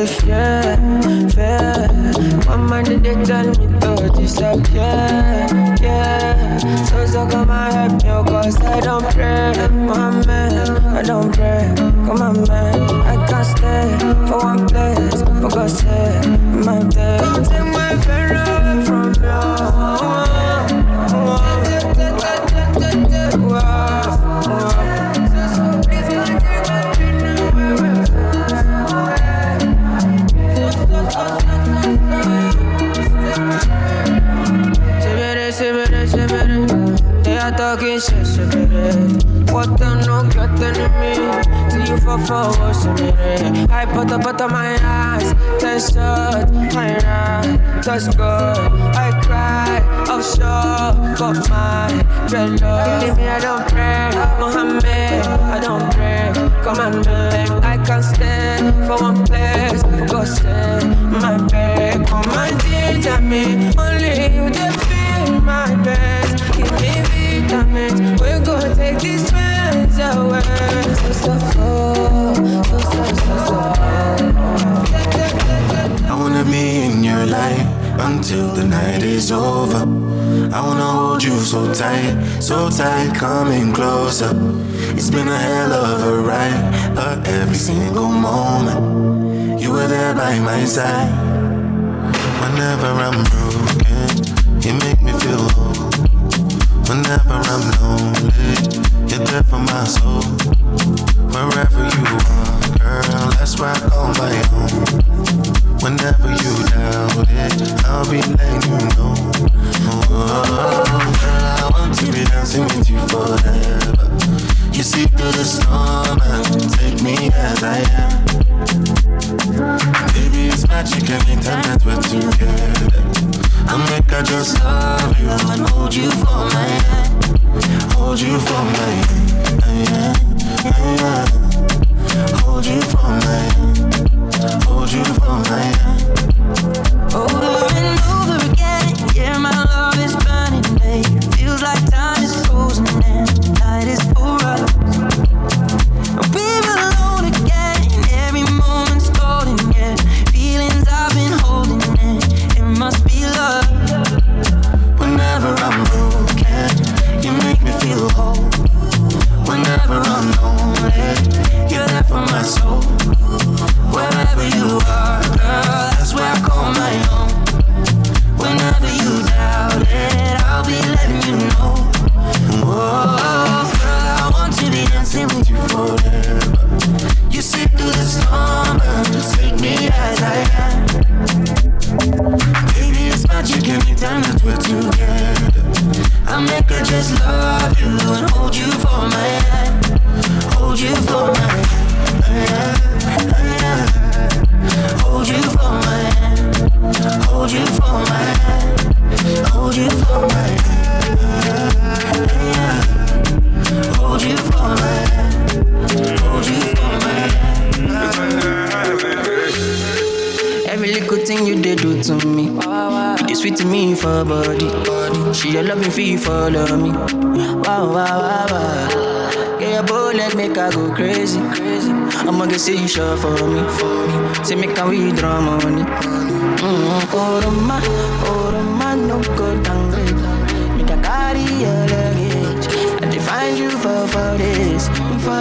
Speaker 26: Not the fair, fair. My mind they tell me to disappear, yeah. Yeah, so so come and help me, oh, cause I don't pray, my man, I don't pray. Come on, man, I can't stay for one place, for God's sake, For forward, sebere. I put up out of my eyes, ten shot, my right, that's good. I cry, offshore, got my dreadlock. Believe me, I don't pray, Mohammed, I don't pray. Man, I can't stand for one place. For God's my back, and ginger me. Only you that feel my best. Give me vitamins, We're gonna take this pains
Speaker 22: I wanna be in your life until the night is over. I wanna hold you so tight, so tight, coming closer. It's been a hell of a ride, but every single moment you were there by my side. Whenever I'm broken, you make me feel whole. Whenever I'm lonely, you're there for my soul. Wherever you are, girl, that's where I call my home. Whenever you doubt it, I'll be letting you know. Oh, girl, I want to be dancing with you forever. You see through the storm and take me as I am. Baby, it's magic anytime that we're together. I make I just love you and hold you for my hand. Hold you for hand. Hold you for my. Hold you for my.
Speaker 26: Over and over again, yeah, my love is burning, babe. Feels like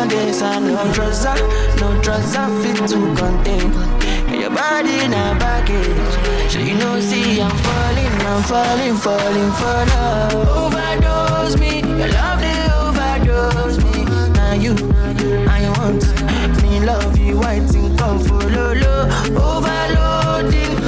Speaker 27: this. I no trust, ah, no trust, I ah, fit to contain. Your body in a package. So you know, see, I'm falling, I'm falling, falling for love. Overdose me, your love they overdose me. Now you, I want me love you, I think come follow low. Overloading,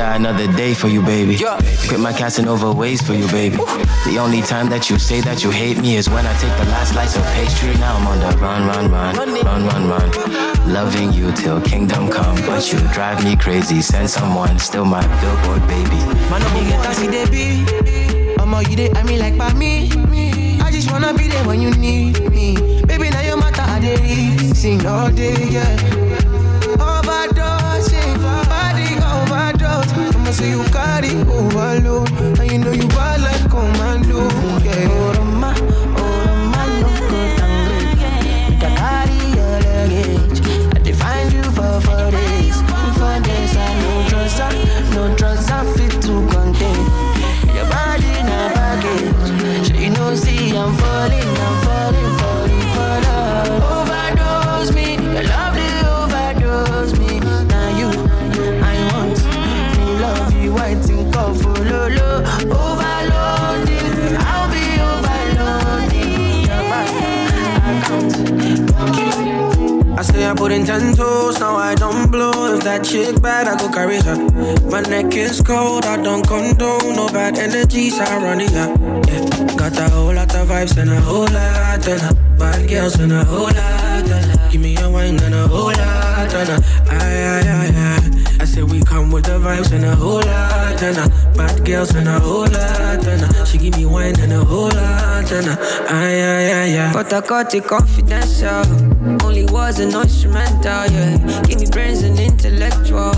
Speaker 27: Die another day for you, baby. Quit my Casanova ways for you, baby. The only time that you say that you hate me is when I take the last slice of pastry. Now I'm on the run, run, run, run, run, run. Loving you till kingdom come, but you drive me crazy. Send someone, still my billboard, baby. Man, no get taxi, they be.
Speaker 28: Mama, you dey I mean like by me. I just wanna be there when you need me. Baby, now your matter I dey sing all day, yeah. Overdose. I'ma you carry overload, and you know you bad like commando, yeah.
Speaker 27: In
Speaker 5: ten toes, now I don't blow. If that chick bad, I go carry her. My neck is cold, I don't condone. No bad energies, I run it up. Yeah, got a whole lot of vibes and a whole lot of. Bad girls and a whole lot of. Give me a wine and a whole lot of say we come with the vibes and a whole lot of her. Bad girls and a whole lot of her. She give me wine and a whole lot her. Aye, aye, aye, aye.
Speaker 26: But I got it confidential. Only was an instrumental, yeah. Give me brains and intellectual.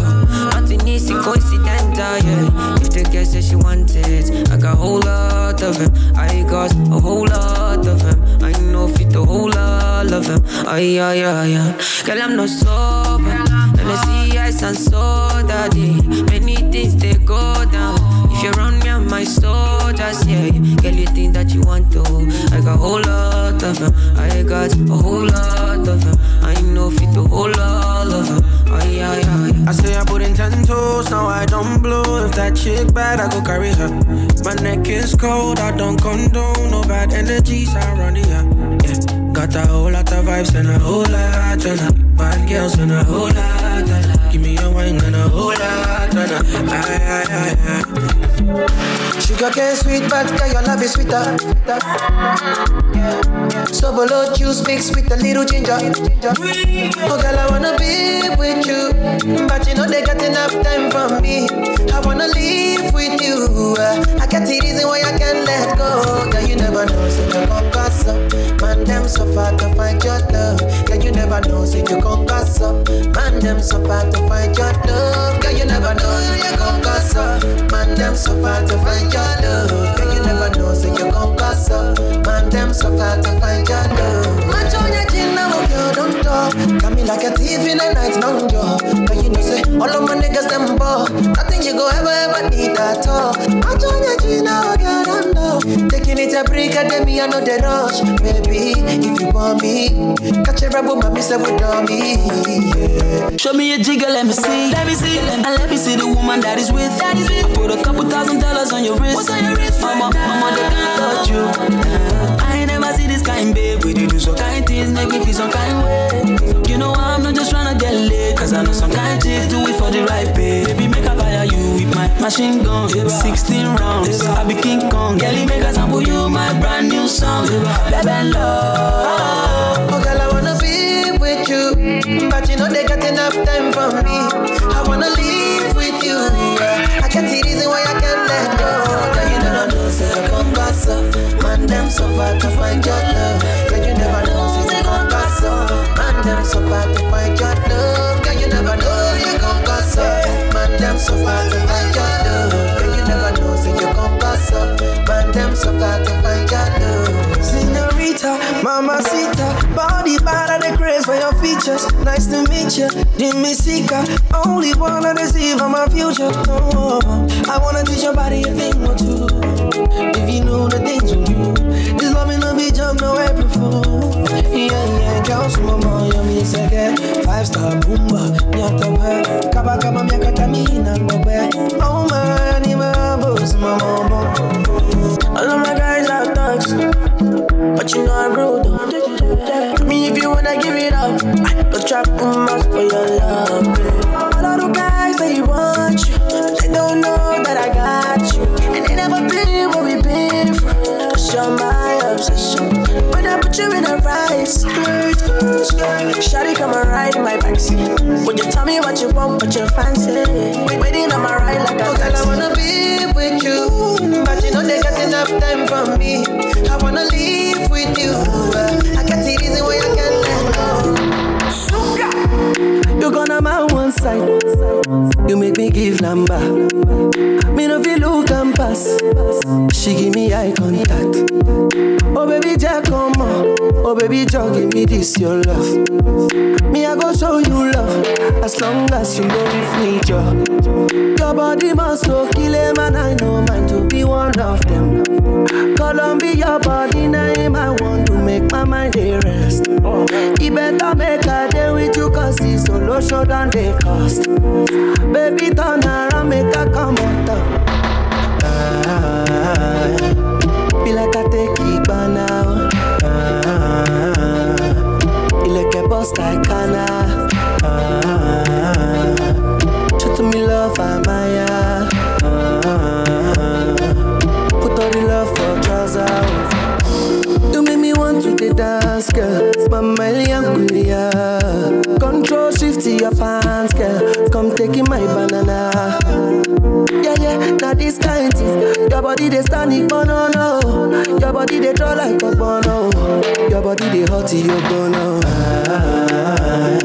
Speaker 26: Nothing is coincidental, yeah. If the girl says she wants it, I got a whole lot of him. I got a whole lot of him. I know fit a whole lot of him. Ay, ay, ay, ay. Girl, I'm not sober. Me see ice and soda, yeah. Many things they go down. If you're on me, I'm my soldiers, yeah. Girl, you think that you want to? I got a whole lot of them. I got a whole lot of them. I know fit a whole lot of them. Ay, ay, ay.
Speaker 5: I say I put in ten toes, now I don't blow. If that chick bad, I go carry her. My neck is cold, I don't condone. No bad energies, I run. Yeah, got a whole lot of vibes and a whole lot of. Bad girls and a whole lot of. Give me a wine and a whole lot of. Aye, aye, aye.
Speaker 28: Sugar cane sweet, but girl, your love is sweeter. So below juice mixed with a little ginger. Oh girl, I wanna be with you, but you know they got enough time for me. I wanna live with you. Uh, I got the reason why I can't let go. Girl, you never know, say you goss up. Uh, man, them so far to find your love. Girl, you never know, say you gon' goss up. Man, them so far to find your love. Girl, you never know, you gon' goss up. Man, them so far to find your love. Girl, you never know, say you gon' goss up. Man, them so far to find your love. Match on your chin now, girl, don't talk. Got me like a thief in the night, long jaw. Cause you know, say, all of my niggas, them ball. Nothing you go ever, ever need at all. Match on your chin now, girl, don't talk. Taking it a break, then me, I know the rush. Baby, if you want me, catch a rebel, mommy, say, with me. Yeah.
Speaker 27: Show me a jigger, let me see. Let me see. And let me see the woman that is with. That is with. I put a couple thousand dollars on your wrist. What's on your wrist? Mama, mama, they can't touch you. Uh, I ain't never see this kind, babe. We do some kind things, make me feel some kind way. You know I'm not just trying to get laid. Cause I know some kind chicks do it for the right pay. Baby, make a fire you with my machine gun. 16 rounds, I be King Kong. Girlie, make a sample you my brand new song. Baby, love.
Speaker 28: Oh, girl, I wanna be with you,
Speaker 29: But you know they got enough time for me. I wanna live with you. I get the reason why I can't let go. Girl, you never know, say come pass up. Man, them so far to find your love. Girl, you never know, say come pass up. Man, them so far to find your love. Girl, you never know, you come pass up. Man, them so far to
Speaker 28: mamacita, body bad and the craze for your features. Nice to meet you, Dime Sika. Only wanna deceive on my future. Oh, I wanna teach your body a thing or two. If you know the things we do, this love me no be jump no April Fool. Yeah, yeah, girls, mama, you me second. Five star boomba, nyata be. Kaba kaba miaka tamina ngobe. Oh man, ni mabos, mama, mama. All of my guys are thugs. But you know I'm rude. Me if you wanna give it up go trap much for your love. All of the guys they want you They don't know that I got you And they never been where we been from Cause you're my obsession I put you in a right skirt Shawty come and ride in my backseat Would you tell me what you want, what you fancy Waiting on my ride like a
Speaker 29: Oh, girl, I wanna be with you, but you know they got enough time for me. I wanna live with you. I got the reason why I can't let go.
Speaker 28: You gonna my one side. You make me give number. Me no feel look and pass. She give me eye contact. Oh baby, Jack, come on. Oh baby, Jack, give me this your love. Me I go show you love as long as you know with me, Joe. Your body must go kill him, and I know mine to be one of them. Columbia body name I want to make my mind a rest. He better make a day with you cause it's solo show than they cost. Baby turn around, make a come on top. Ah, be like I take by now. Uh, you look at boss like Kana. Ah, uh, show to me love, I'm Maya. Uh, put all the love for trousers. You make me want to dance, girl. My young, yeah. 50 your pants, girl. Come taking my banana. Yeah, yeah, now this kind is your body they stand it, no, no. Your body they draw like a bono. Your body they hot to your bono. Ah,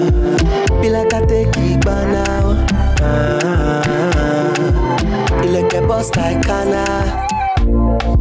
Speaker 28: be like I take it now. Ah, like a boss like Kana.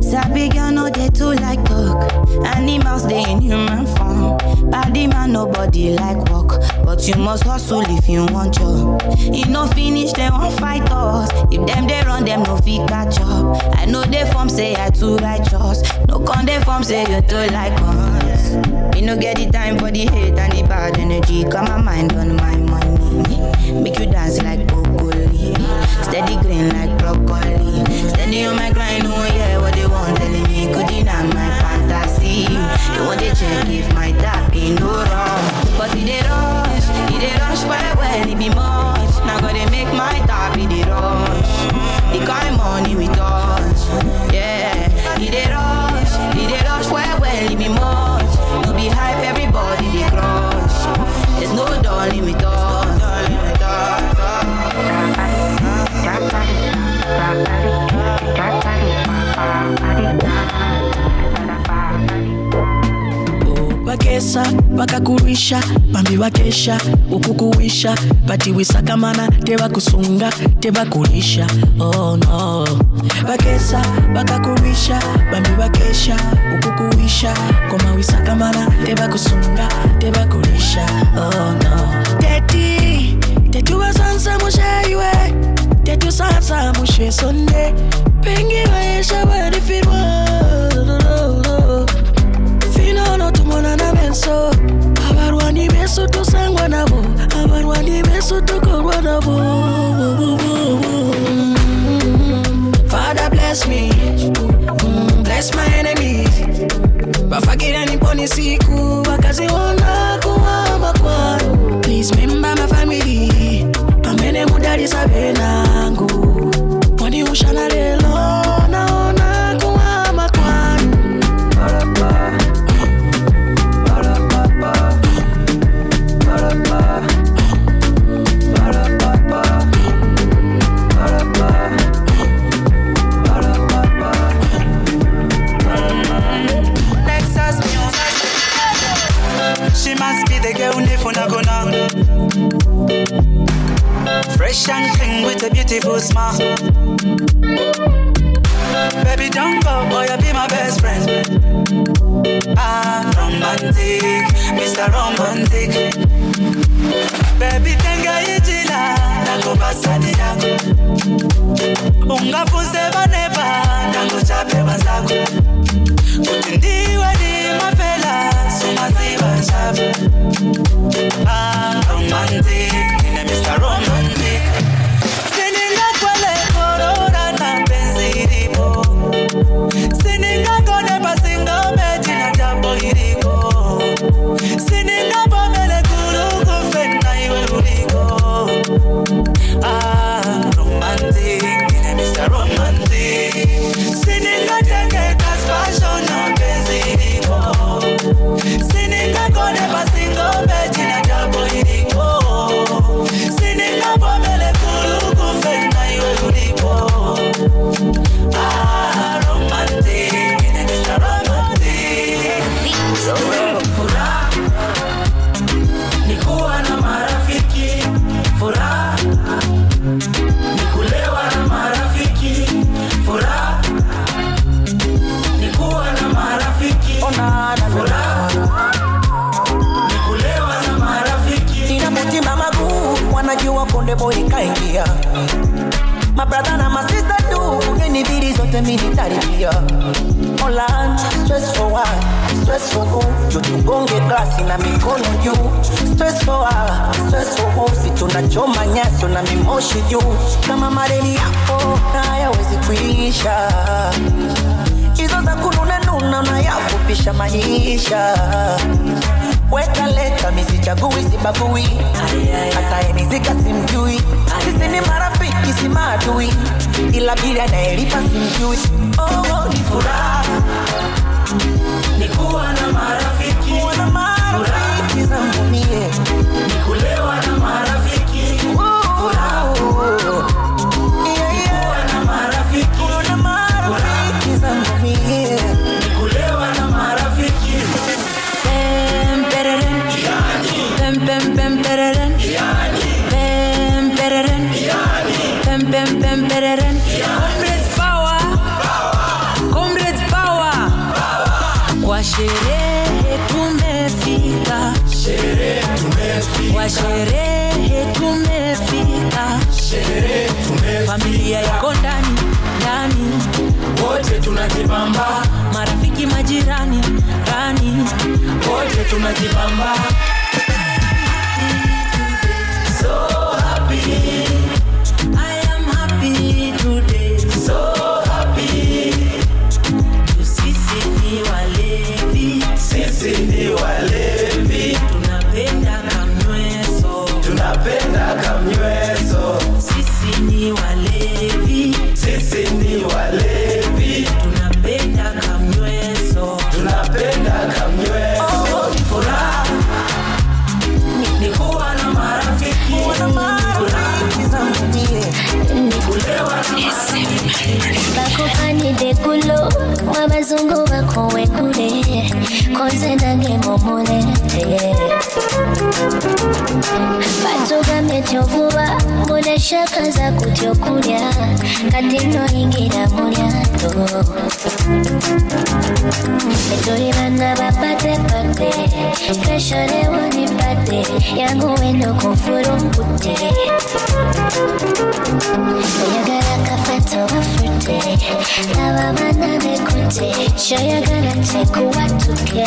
Speaker 30: Sabi girl no dey too like talk. Animals they in human form. Body man nobody like walk but you must hustle if you want job. E no finish dem wan fight us. If them they run them no fit catch up. I know they form say I too righteous. No con they form say you too like us. Me no get the time for the hate and the bad energy. Got my mind on my money. Make you dance like broccoli. Steady green like broccoli. Steady on my grind, oh yeah, what they want telling me. Could deny my fantasy. They want to check if my tap no wrong. But it dey rush, rush well well, it be much. Now gotta make my tap, it dey rush. The kind money we touch,
Speaker 2: pesa vakakuwisha pambivakesha ukukuwisha vatiwisakamana tevakusunga tevakulisha oh no. Vakesa vakakuwisha pambivakesha ukukuwisha komawisakamana tevakusunga tevakulisha oh no. Teti tetuvasansa musheiwe tetusansa mushe sonde. Pengi vayesha varifirwa finolo tumonana besu tusangwa nabo. Besu tukorwa nabo. Father bless me. Bless my enemies. Bafagira niponi siku. Wakaziona kuwama kwanu please remember my family
Speaker 24: Sherehe tumefika, sherehe tumefika, wa sherehe tumefika, familia iko ndani ndani,
Speaker 13: wote tunajibamba,
Speaker 24: marafiki majirani rani,
Speaker 13: wote tunajibamba.
Speaker 7: ekyovuba mbona eshaka zakutya okulya kati noyingira mu lyato etuli bana bapatepate kesholewo nipate yangu weno kufula onkute oyagala kafete obafute aba bana bekute kyoyagala nze kuwatuke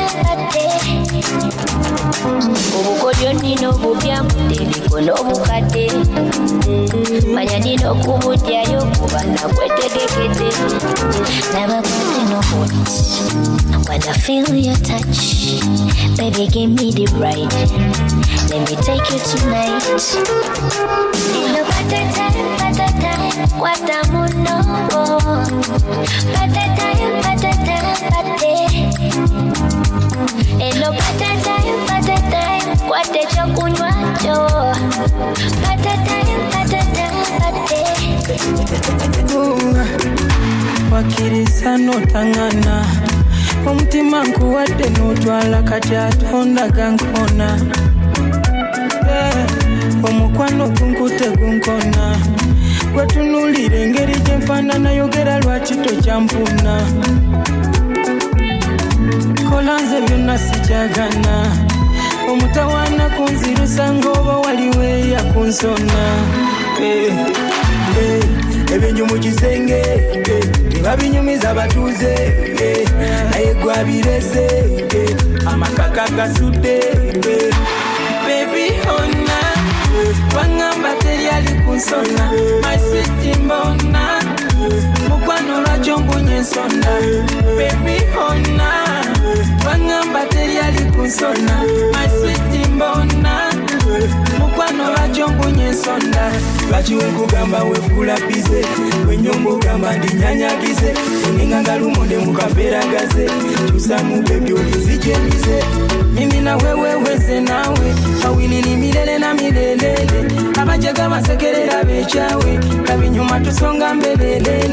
Speaker 7: obukodyo nina obubyamu tebiko n'obukadde manya nina okubudyayo kuba nakwetegekede nabakudde nohot When I feel your touch, baby, give me the right. Let me take you tonight
Speaker 3: wakkiriza n'otangana omutima nkuwadde n'otwala kati atonda gankona Eh, omukwano gunkute gunkona gwetunulira engeri gyenfaananayogera lwaki tokyampuuna kola nze byonna sikyagana omutawaana kunzirusa ng'oba waliwo eyakunsona eh, eh, ebinyu mu kisenge eh, tebabinyumiza abatuuze naye gwabirese amakaka gasudde bebi ona kunsona maswiti mbona. Mukwano lwakyo mbunye ensonda Baby, ona wangamba teryali kunsona maswiti mbona mukwano lwakyo mbunye ensonda. Lwaki wekugamba wefuula bize wenyomba ogamba ndinyanyagize onenganga lumonde mukaferagaze kyusamu bebi olizijemize mimi na wewe weze nawe awilili milele na milelele. Abajaga basekerera becawe kabinyuma tusonga mbelelele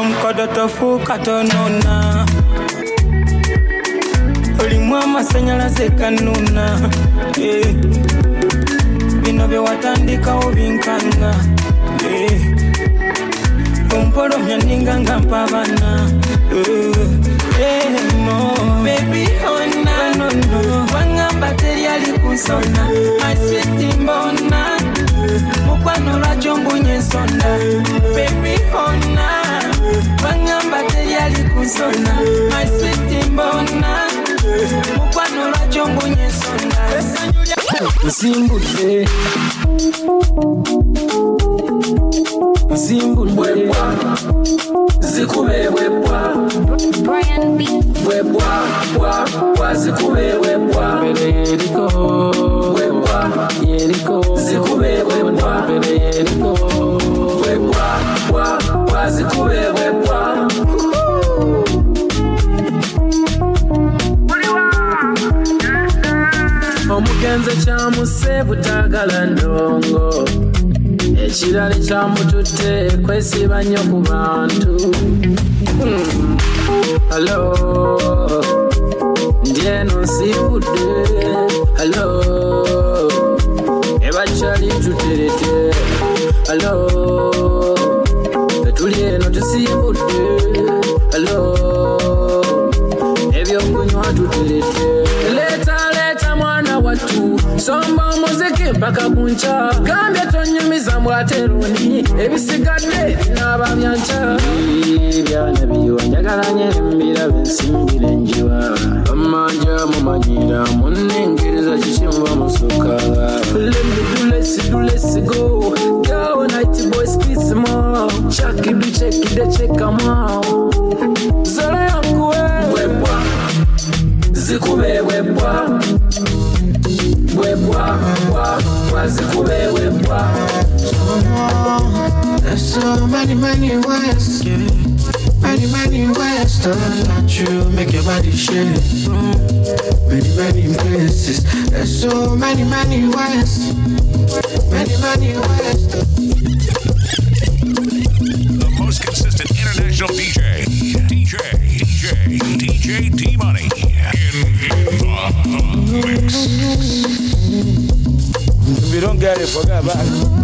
Speaker 3: omukodo tofuuka tonona olimu amasanyalaze kanuna. Eh, bino byewatandikawo binkanga Eh, ompolomya ninga nga Baby, ona no, no. wangamba teryali kunsona maswiti mbona. Mukwano lwakyo mbunye ensonda Baby, ona wangamba teryali kunsona maswiti mbona. Mukwano lwakyo mbunye ensonda nsimbudde nsimbudde
Speaker 31: zikube bwebwa bwebwa bwa bwa zikube bwebwa
Speaker 3: mbere yeriko
Speaker 31: bwebwa
Speaker 3: yeriko
Speaker 31: zikube bwebwa
Speaker 3: mbere yeriko
Speaker 31: bwebwa bwa bwa zikube bwebwa
Speaker 3: omugenzi kyamuse butagala ndongo. Ekirala kyamututte kwesiba nnyo ku bantu. Hmm. halo ndyeno nsibudde. Halo ebakyali tuterete halo paka ku nca gambye tonyumiza mbwate lundi ebisigadde binaaba bya nca byana biyiwa njagala nyere mbirabe nsimbire njiwa. Amanja mumanyira munengereza kikimuba musuka lesidulesigo gawo night boys kismo shakidu chekide chekamao zola yankuwe
Speaker 31: zikubebwebwa zikube bwebwa
Speaker 32: There's so many, many ways. Many, many ways to make your body shake. Many, many places. There's so many, many ways. Many, many ways to
Speaker 15: It, forget about it.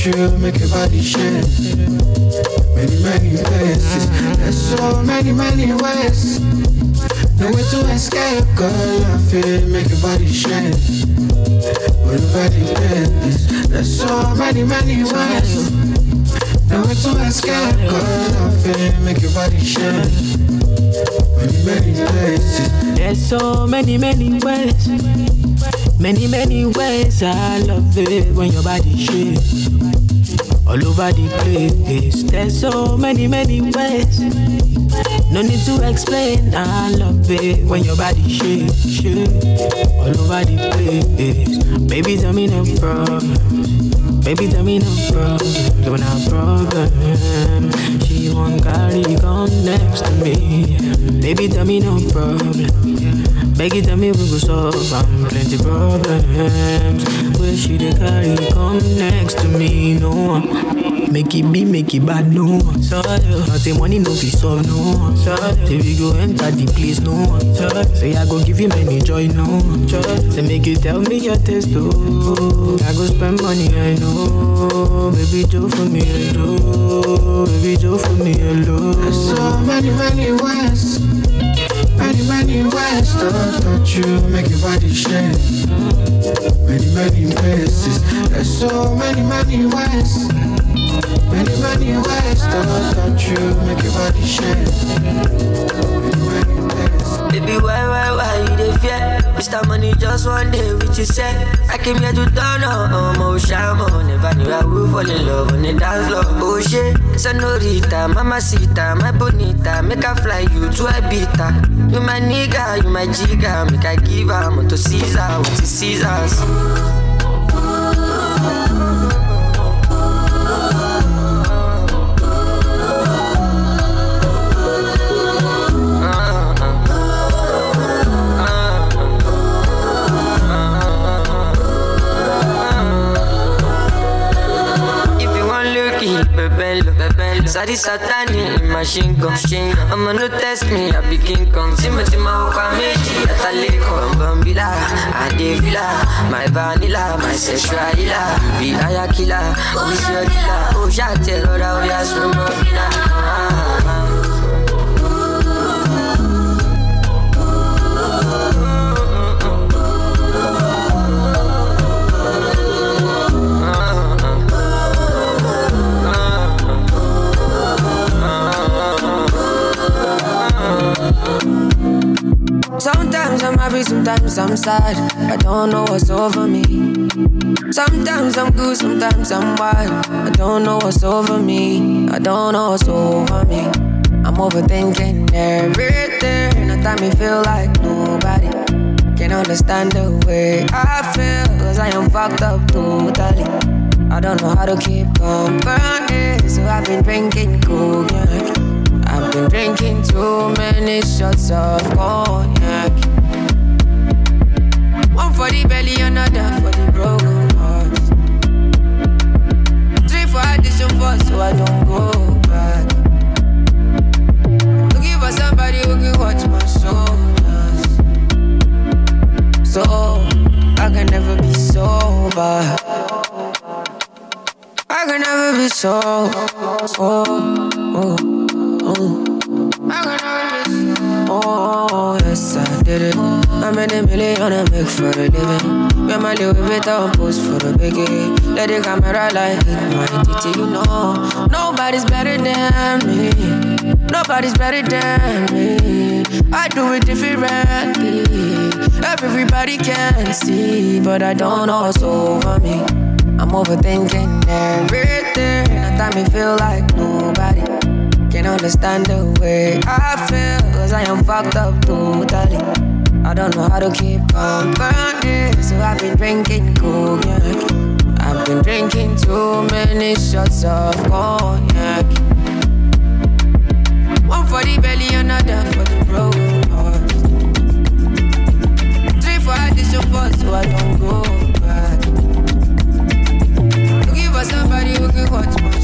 Speaker 15: Touch make your body shake. Many, many places. There's so many, many ways. No way to escape, girl. I feel make your body shake. Many, many places. There's so many, many ways. No way to escape, girl. I feel make your body shake. Many, many places.
Speaker 5: There's so many, many ways. Many, many ways. I love it when your body shake. All over the place. There's so many, many ways. No need to explain. I love it when your body shake, shake. All over the place. Baby, tell me no problem. Baby, tell me no problem. No problem. She won't carry come next to me. Baby, tell me no problem. Baby, tell me we go solve am plenty problems. Where she dey carry come next to me? No one. Make it be, make it bad, no one. So, nothing money no be solve, no one. So, say we go enter the place, no one. So, say I go give you many joy, no one. So, say make you tell me your taste, oh. I go spend money, I know. Baby, Joe for me, hello. Baby, Joe for me, hello.
Speaker 15: There's so many, many ways. Many, many ways to touch you, make your body shake. Many, many places. There's so many, many ways. Many, many ways to touch you, make your body shake.
Speaker 1: Baby, why, why, why you dey fear? Mr. Money just one day with you say I came here to turn on, um, oh shamo Never knew I would fall in love on the dance floor Oh shit, senorita, mamacita, my bonita Make I fly you to Ibiza You my nigga, you my jigga Make I give her to Caesar, with the Caesars bebelo. Sadi satani, machine gun. I'ma no test me, I be King Kong. Sima sima oka meji, atale bambila, adevila, my vanilla, my sexual healer, be aya killer, oh it's your dealer, oh
Speaker 26: Sometimes I'm happy, sometimes I'm sad. I don't know what's over me. Sometimes I'm good, sometimes I'm wild. I don't know what's over me. I don't know what's over me. I'm overthinking everything. At time me feel like nobody can understand the way I feel. Cause I am fucked up totally. I don't know how to keep company. So I've been drinking cognac. I've been drinking too many shots of cognac. One for the belly, another for the broken heart. Three for addition four, so I don't go back. Looking for somebody who can watch my shoulders. So I can never be sober. I can never be so. Oh, oh, oh. Yes, I did it. I made a million I make for a living. Me my little bit on post for a biggie. Let the camera light hit my titty, you know. Nobody's better than me. Nobody's better than me. I do it differently. Everybody can see, but I don't know what's over me. I'm overthinking everything. At time me feel like nobody can understand the way I feel. Cause I am fucked up totally. I don't know how to keep company. So I've been drinking cognac. I've been drinking too many shots of cognac. One for the belly, another for the broken heart. Three for addition four, so I don't go back. Looking for somebody who can watch my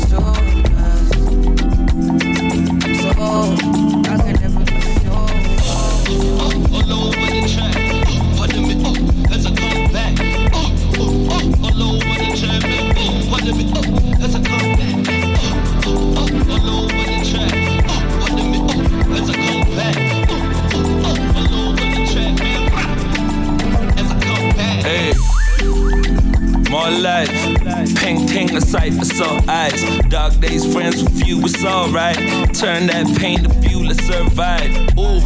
Speaker 22: life. Pink ting a sight for sore eyes. Dark days, friends with you, it's alright. Turn that pain to fuel to survive. Ooh,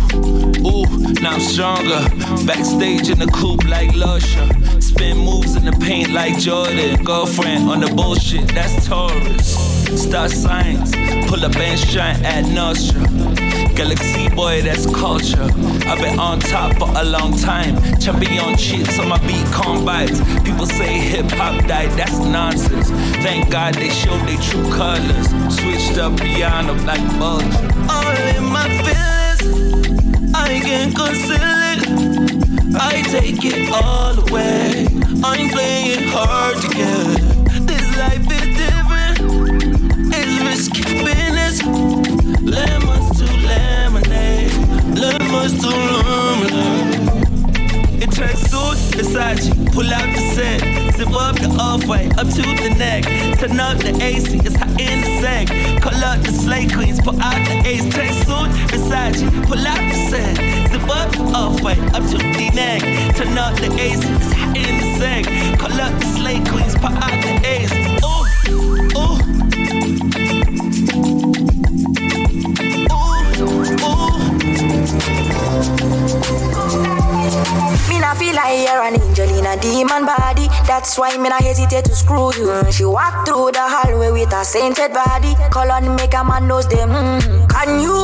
Speaker 22: ooh, now I'm stronger. Backstage in the coupe like Lusha. Spin moves in the paint like Jordan. Girlfriend on the bullshit, that's Taurus. Star signs, pull up and shine at Nostra. Galaxy boy, that's culture. I've been on top for a long time. Champion chits on my beat combines. People say hip hop died, that's nonsense. Thank God they showed their true colors. Switched up piano like bugs. All in my feelings, I can't conceal it. I take it all away. I'm playing hard to get. This life business. Lemons to lemonade. Lemons to lemonade. It tracks suit, Versace, pull out the set, zip up the off-white, up to the neck, turn up the AC, it's hot in the sack, call up the slay queens, pull out the ace, track suit, Versace, pull out the set, zip up the off-white, up to the neck, turn up the AC, it's hot in the sack, call up the slay queens, pull out the ace,
Speaker 30: Me not feel like you're an angel in a demon body. That's why me not hesitate to screw you. She walk through the hallway with a sainted body. Call on make a man knows them. Mm, Can you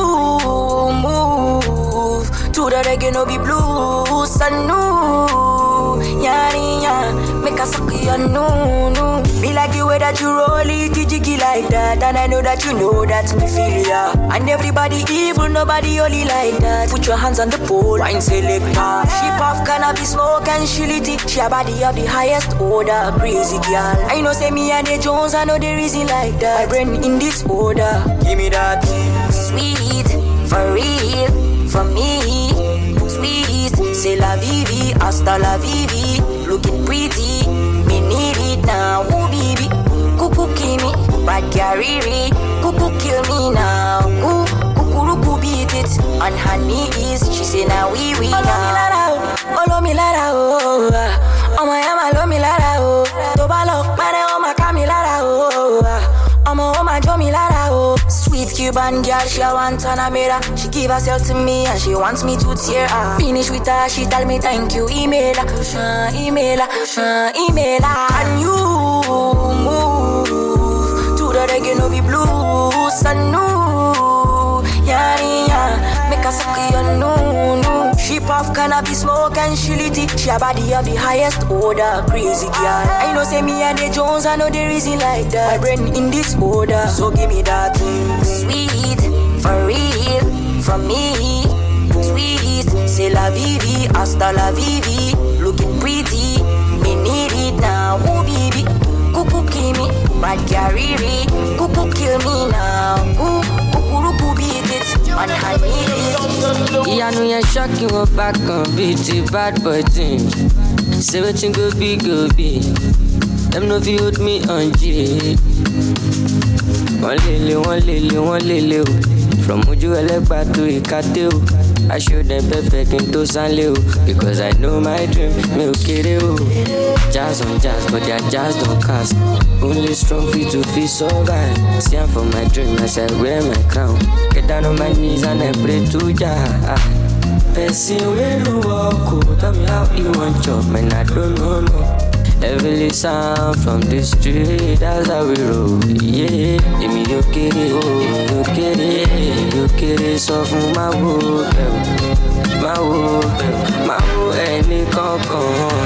Speaker 30: move to the reggae no be blues? I know, yeah. Make a suck you no, no. Me like the way that you roll it, jiggy like that, and I know that you know that me feel ya. And everybody evil, nobody only like that. Put your hands on the pole, wine selector. She puff cannabis smoke and she lit it. She a body of the highest order, crazy girl. I know say me and the Jones, I know the reason like that. My brain in this order, give me that sweet for real, for me. C'est la vivi, hasta la vivi. Looking pretty, me need it now. Ooh, baby, cuckoo kill me, bad carry Cuckoo kill me now. Ooh, cuckoo beat it on her knees. She say now we we now. Olo mi lára o, ọmọ yẹn máa ló mi lára o. Tó bá lọ pẹ́rẹ́ ó máa ká mi lára o. Ọmọ ó máa jó mi lára. Sweet Cuban girl, she a want Panamera. She give herself to me and she wants me to tear her. Finish with her, she tell me thank you, email her, email her, email her. Can you move to the reggae no be blues? I know, yeah, yeah. Make her suck you, no, no. She puff cannabis smoke and she lit it. She a body of the highest order, crazy girl. I know say me and the Jones, I know the reason like that. My brain in this order, so give me that sweet for real from me. Sweet, c'est la vivi, hasta la vivi. Looking pretty, me need it now. Ooh, baby, cuckoo kill me, bad carry Cuckoo kill me now. Ooh, cuckoo beat it, on her knees.
Speaker 1: Ìyanu yẹn ṣọ́ọ̀kì wọn bá kan bíi ti bad boy team ṣé wetin go be go be. Dem no fit hold me on j. wọ́n lele wọ́n lele wọ́n lele o from ojú ẹlẹ́gbàá tó ìkàtẹ́ o I shouldn't be kí n tó sánlé o because I know my dream mi ò kéré o. jazz on jazz but their jazz don't cast only strong feet to fit survive. See am for my dream as I wear my crown get down on my knees and I pray to Jah. Person wey no work o oh, tell me how you want chop man I don't know no. Heavily sound from the street, that's how we roll. Yeah, èmi yóò kéré, èmi yóò kéré, èmi yóò kéré sọ fún máa wo eh, bẹ̀rù, máa wo eh, bẹ̀rù, máa wo ẹni kankan.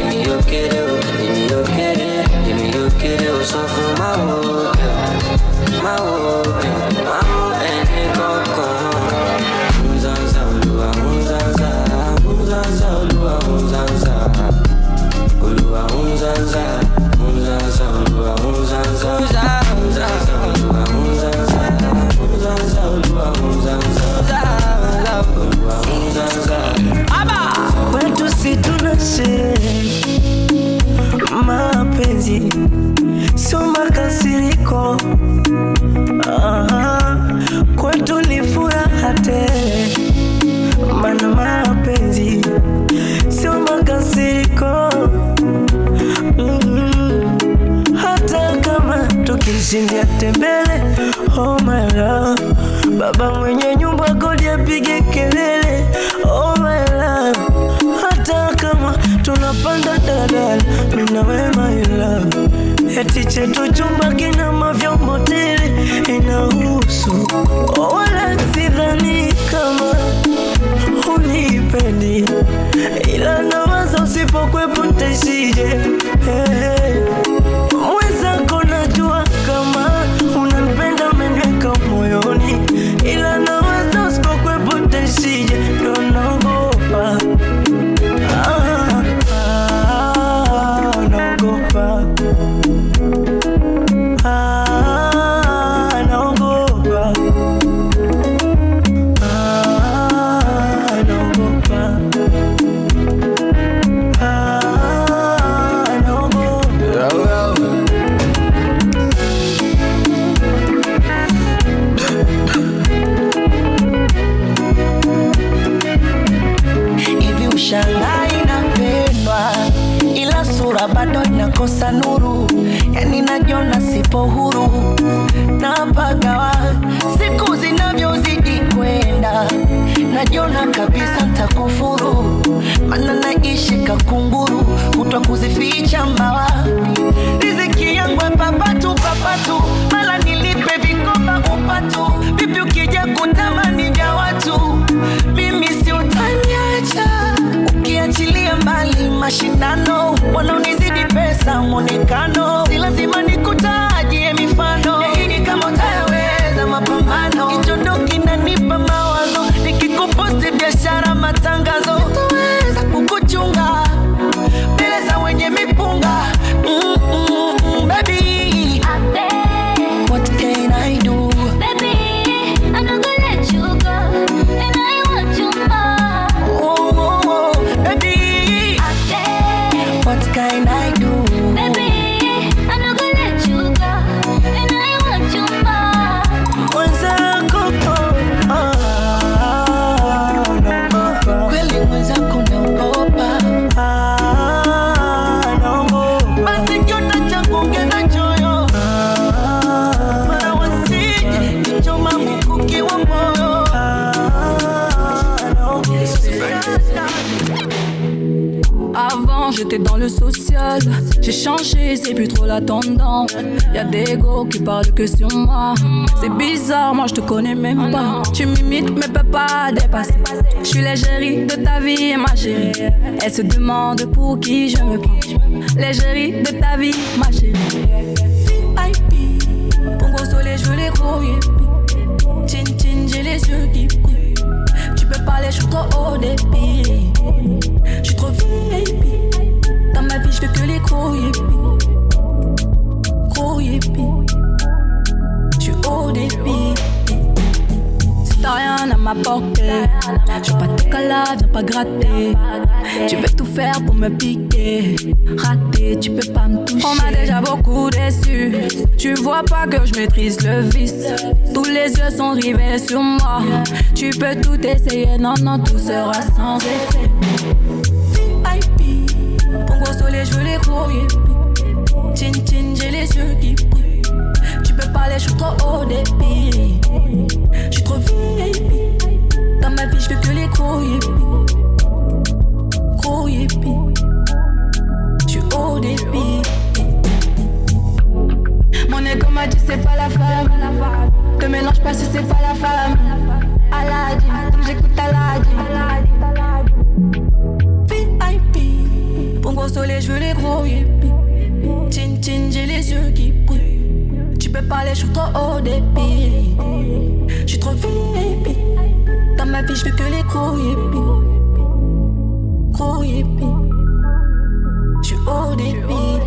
Speaker 1: Èmi yóò kéré o, èmi yóò kéré, èmi yóò kéré o sọ fún máa wo eh, bẹ̀rù, máa wo bẹ̀rù, mabadiliko kwetu ni furaha tele, mana mapenzi
Speaker 33: sio makasiriko mm-hmm. hata kama
Speaker 2: tukishindia tembele oh my love. Baba mwenye nyumba kodi apige kelele. Oh my love. hata kama tunapanda dadala minawe my love eti chetu chumba kina mavyombo tele inahusu oh, wala sidhani kama unipendi ila nawaza usipokwepo ntaishije hey.
Speaker 28: Mbawa. Riziki yangu papatu papatu. Mala nilipe vikoba upatu. Vipi ukija kutamani vya watu? Mimi si utaniacha. Ukiachilia mbali mashindano wanaonizidi pesa mwonekano
Speaker 34: j'ai changé, c'est plus trop la tendance. Y'a des go qui parlent que sur moi. C'est bizarre, moi je te connais même pas. Tu m'imites mais peux pas dépasser. Je suis l'égérie de ta vie, ma chérie. Elle se demande pour qui je me prends. L'égérie de ta vie, ma chérie. Pongo soleil, je veux les gros. Chin chin, j'ai les yeux qui brillent. Tu peux parler, je suis trop haut débit. Je suis trop VIP. Ma je veux que les gros yippies. Gros yippies. Je suis haut débit. T'as rien à je veux pas te caler, viens pas gratter. Tu veux tout faire pour me piquer. Raté, tu peux pas me toucher. On m'a déjà beaucoup déçu. Tu vois pas que je maîtrise le vice. Tous les yeux sont rivés sur moi. Tu peux tout essayer, non, non, tout sera sans effet. Je veux les yippies. Chin chin, j'ai les yeux qui brillent. Tu peux parler, je suis trop haut débit. Je suis trop VIP. Dans ma vie, je veux que les. Gros yippies. Je suis haut débit. Mon ego m'a dit c'est pas la femme. Te mélange pas si c'est pas la femme. Aladin, donc j'écoute Aladin. Soleil, je veux les gros chin, j'ai les yeux qui brillent. Tu peux parler, je suis trop haut débit. Je suis trop VIP. Dans ma vie, je veux que les gros yippies. Gros yippies. Je suis haut débit.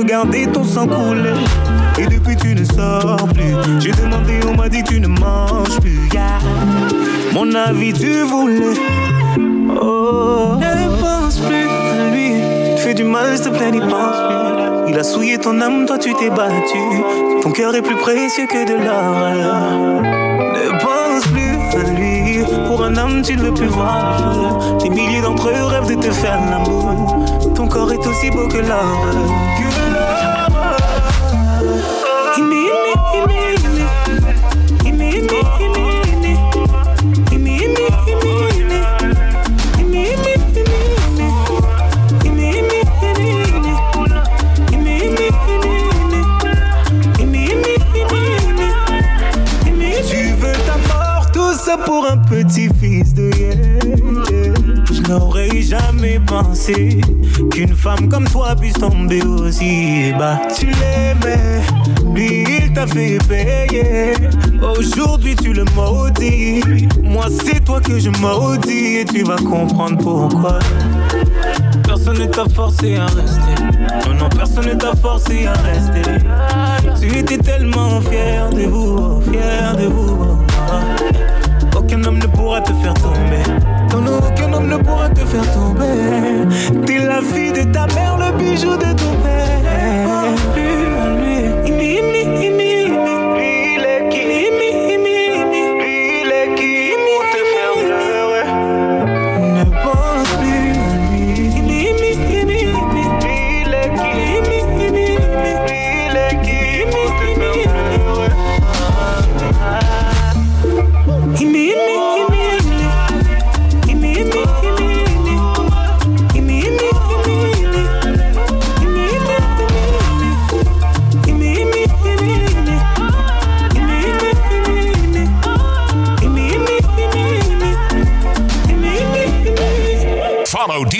Speaker 3: Regardé ton sang couler. Et depuis tu ne sors plus. J'ai demandé, on m'a dit tu ne manges plus. Mon avis tu voulais. Oh, ne pense plus à lui. Tu fais du mal, s'il te plaît, n'y pense plus. Il a souillé ton âme, toi tu t'es battu. Ton cœur est plus précieux que de l'or. Ne pense plus à lui. Pour un homme, tu ne veux plus voir le jour. Des milliers d'entre eux rêvent de te faire l'amour. Ton corps est aussi beau. Que l'or. Qu'une femme comme toi puisse tomber aussi bas. Tu l'aimais, lui il t'a fait payer. Aujourd'hui tu le maudis. Moi c'est toi que je maudis et tu vas comprendre pourquoi. Personne ne t'a forcé à rester. Non, non, personne ne t'a forcé à rester. Tu étais tellement fier de vous, fier de vous. Aucun homme ne pourra te faire tomber. Non, aucun homme ne pourra te faire tomber. T'es la fille de ta mère, le bijou de ton père.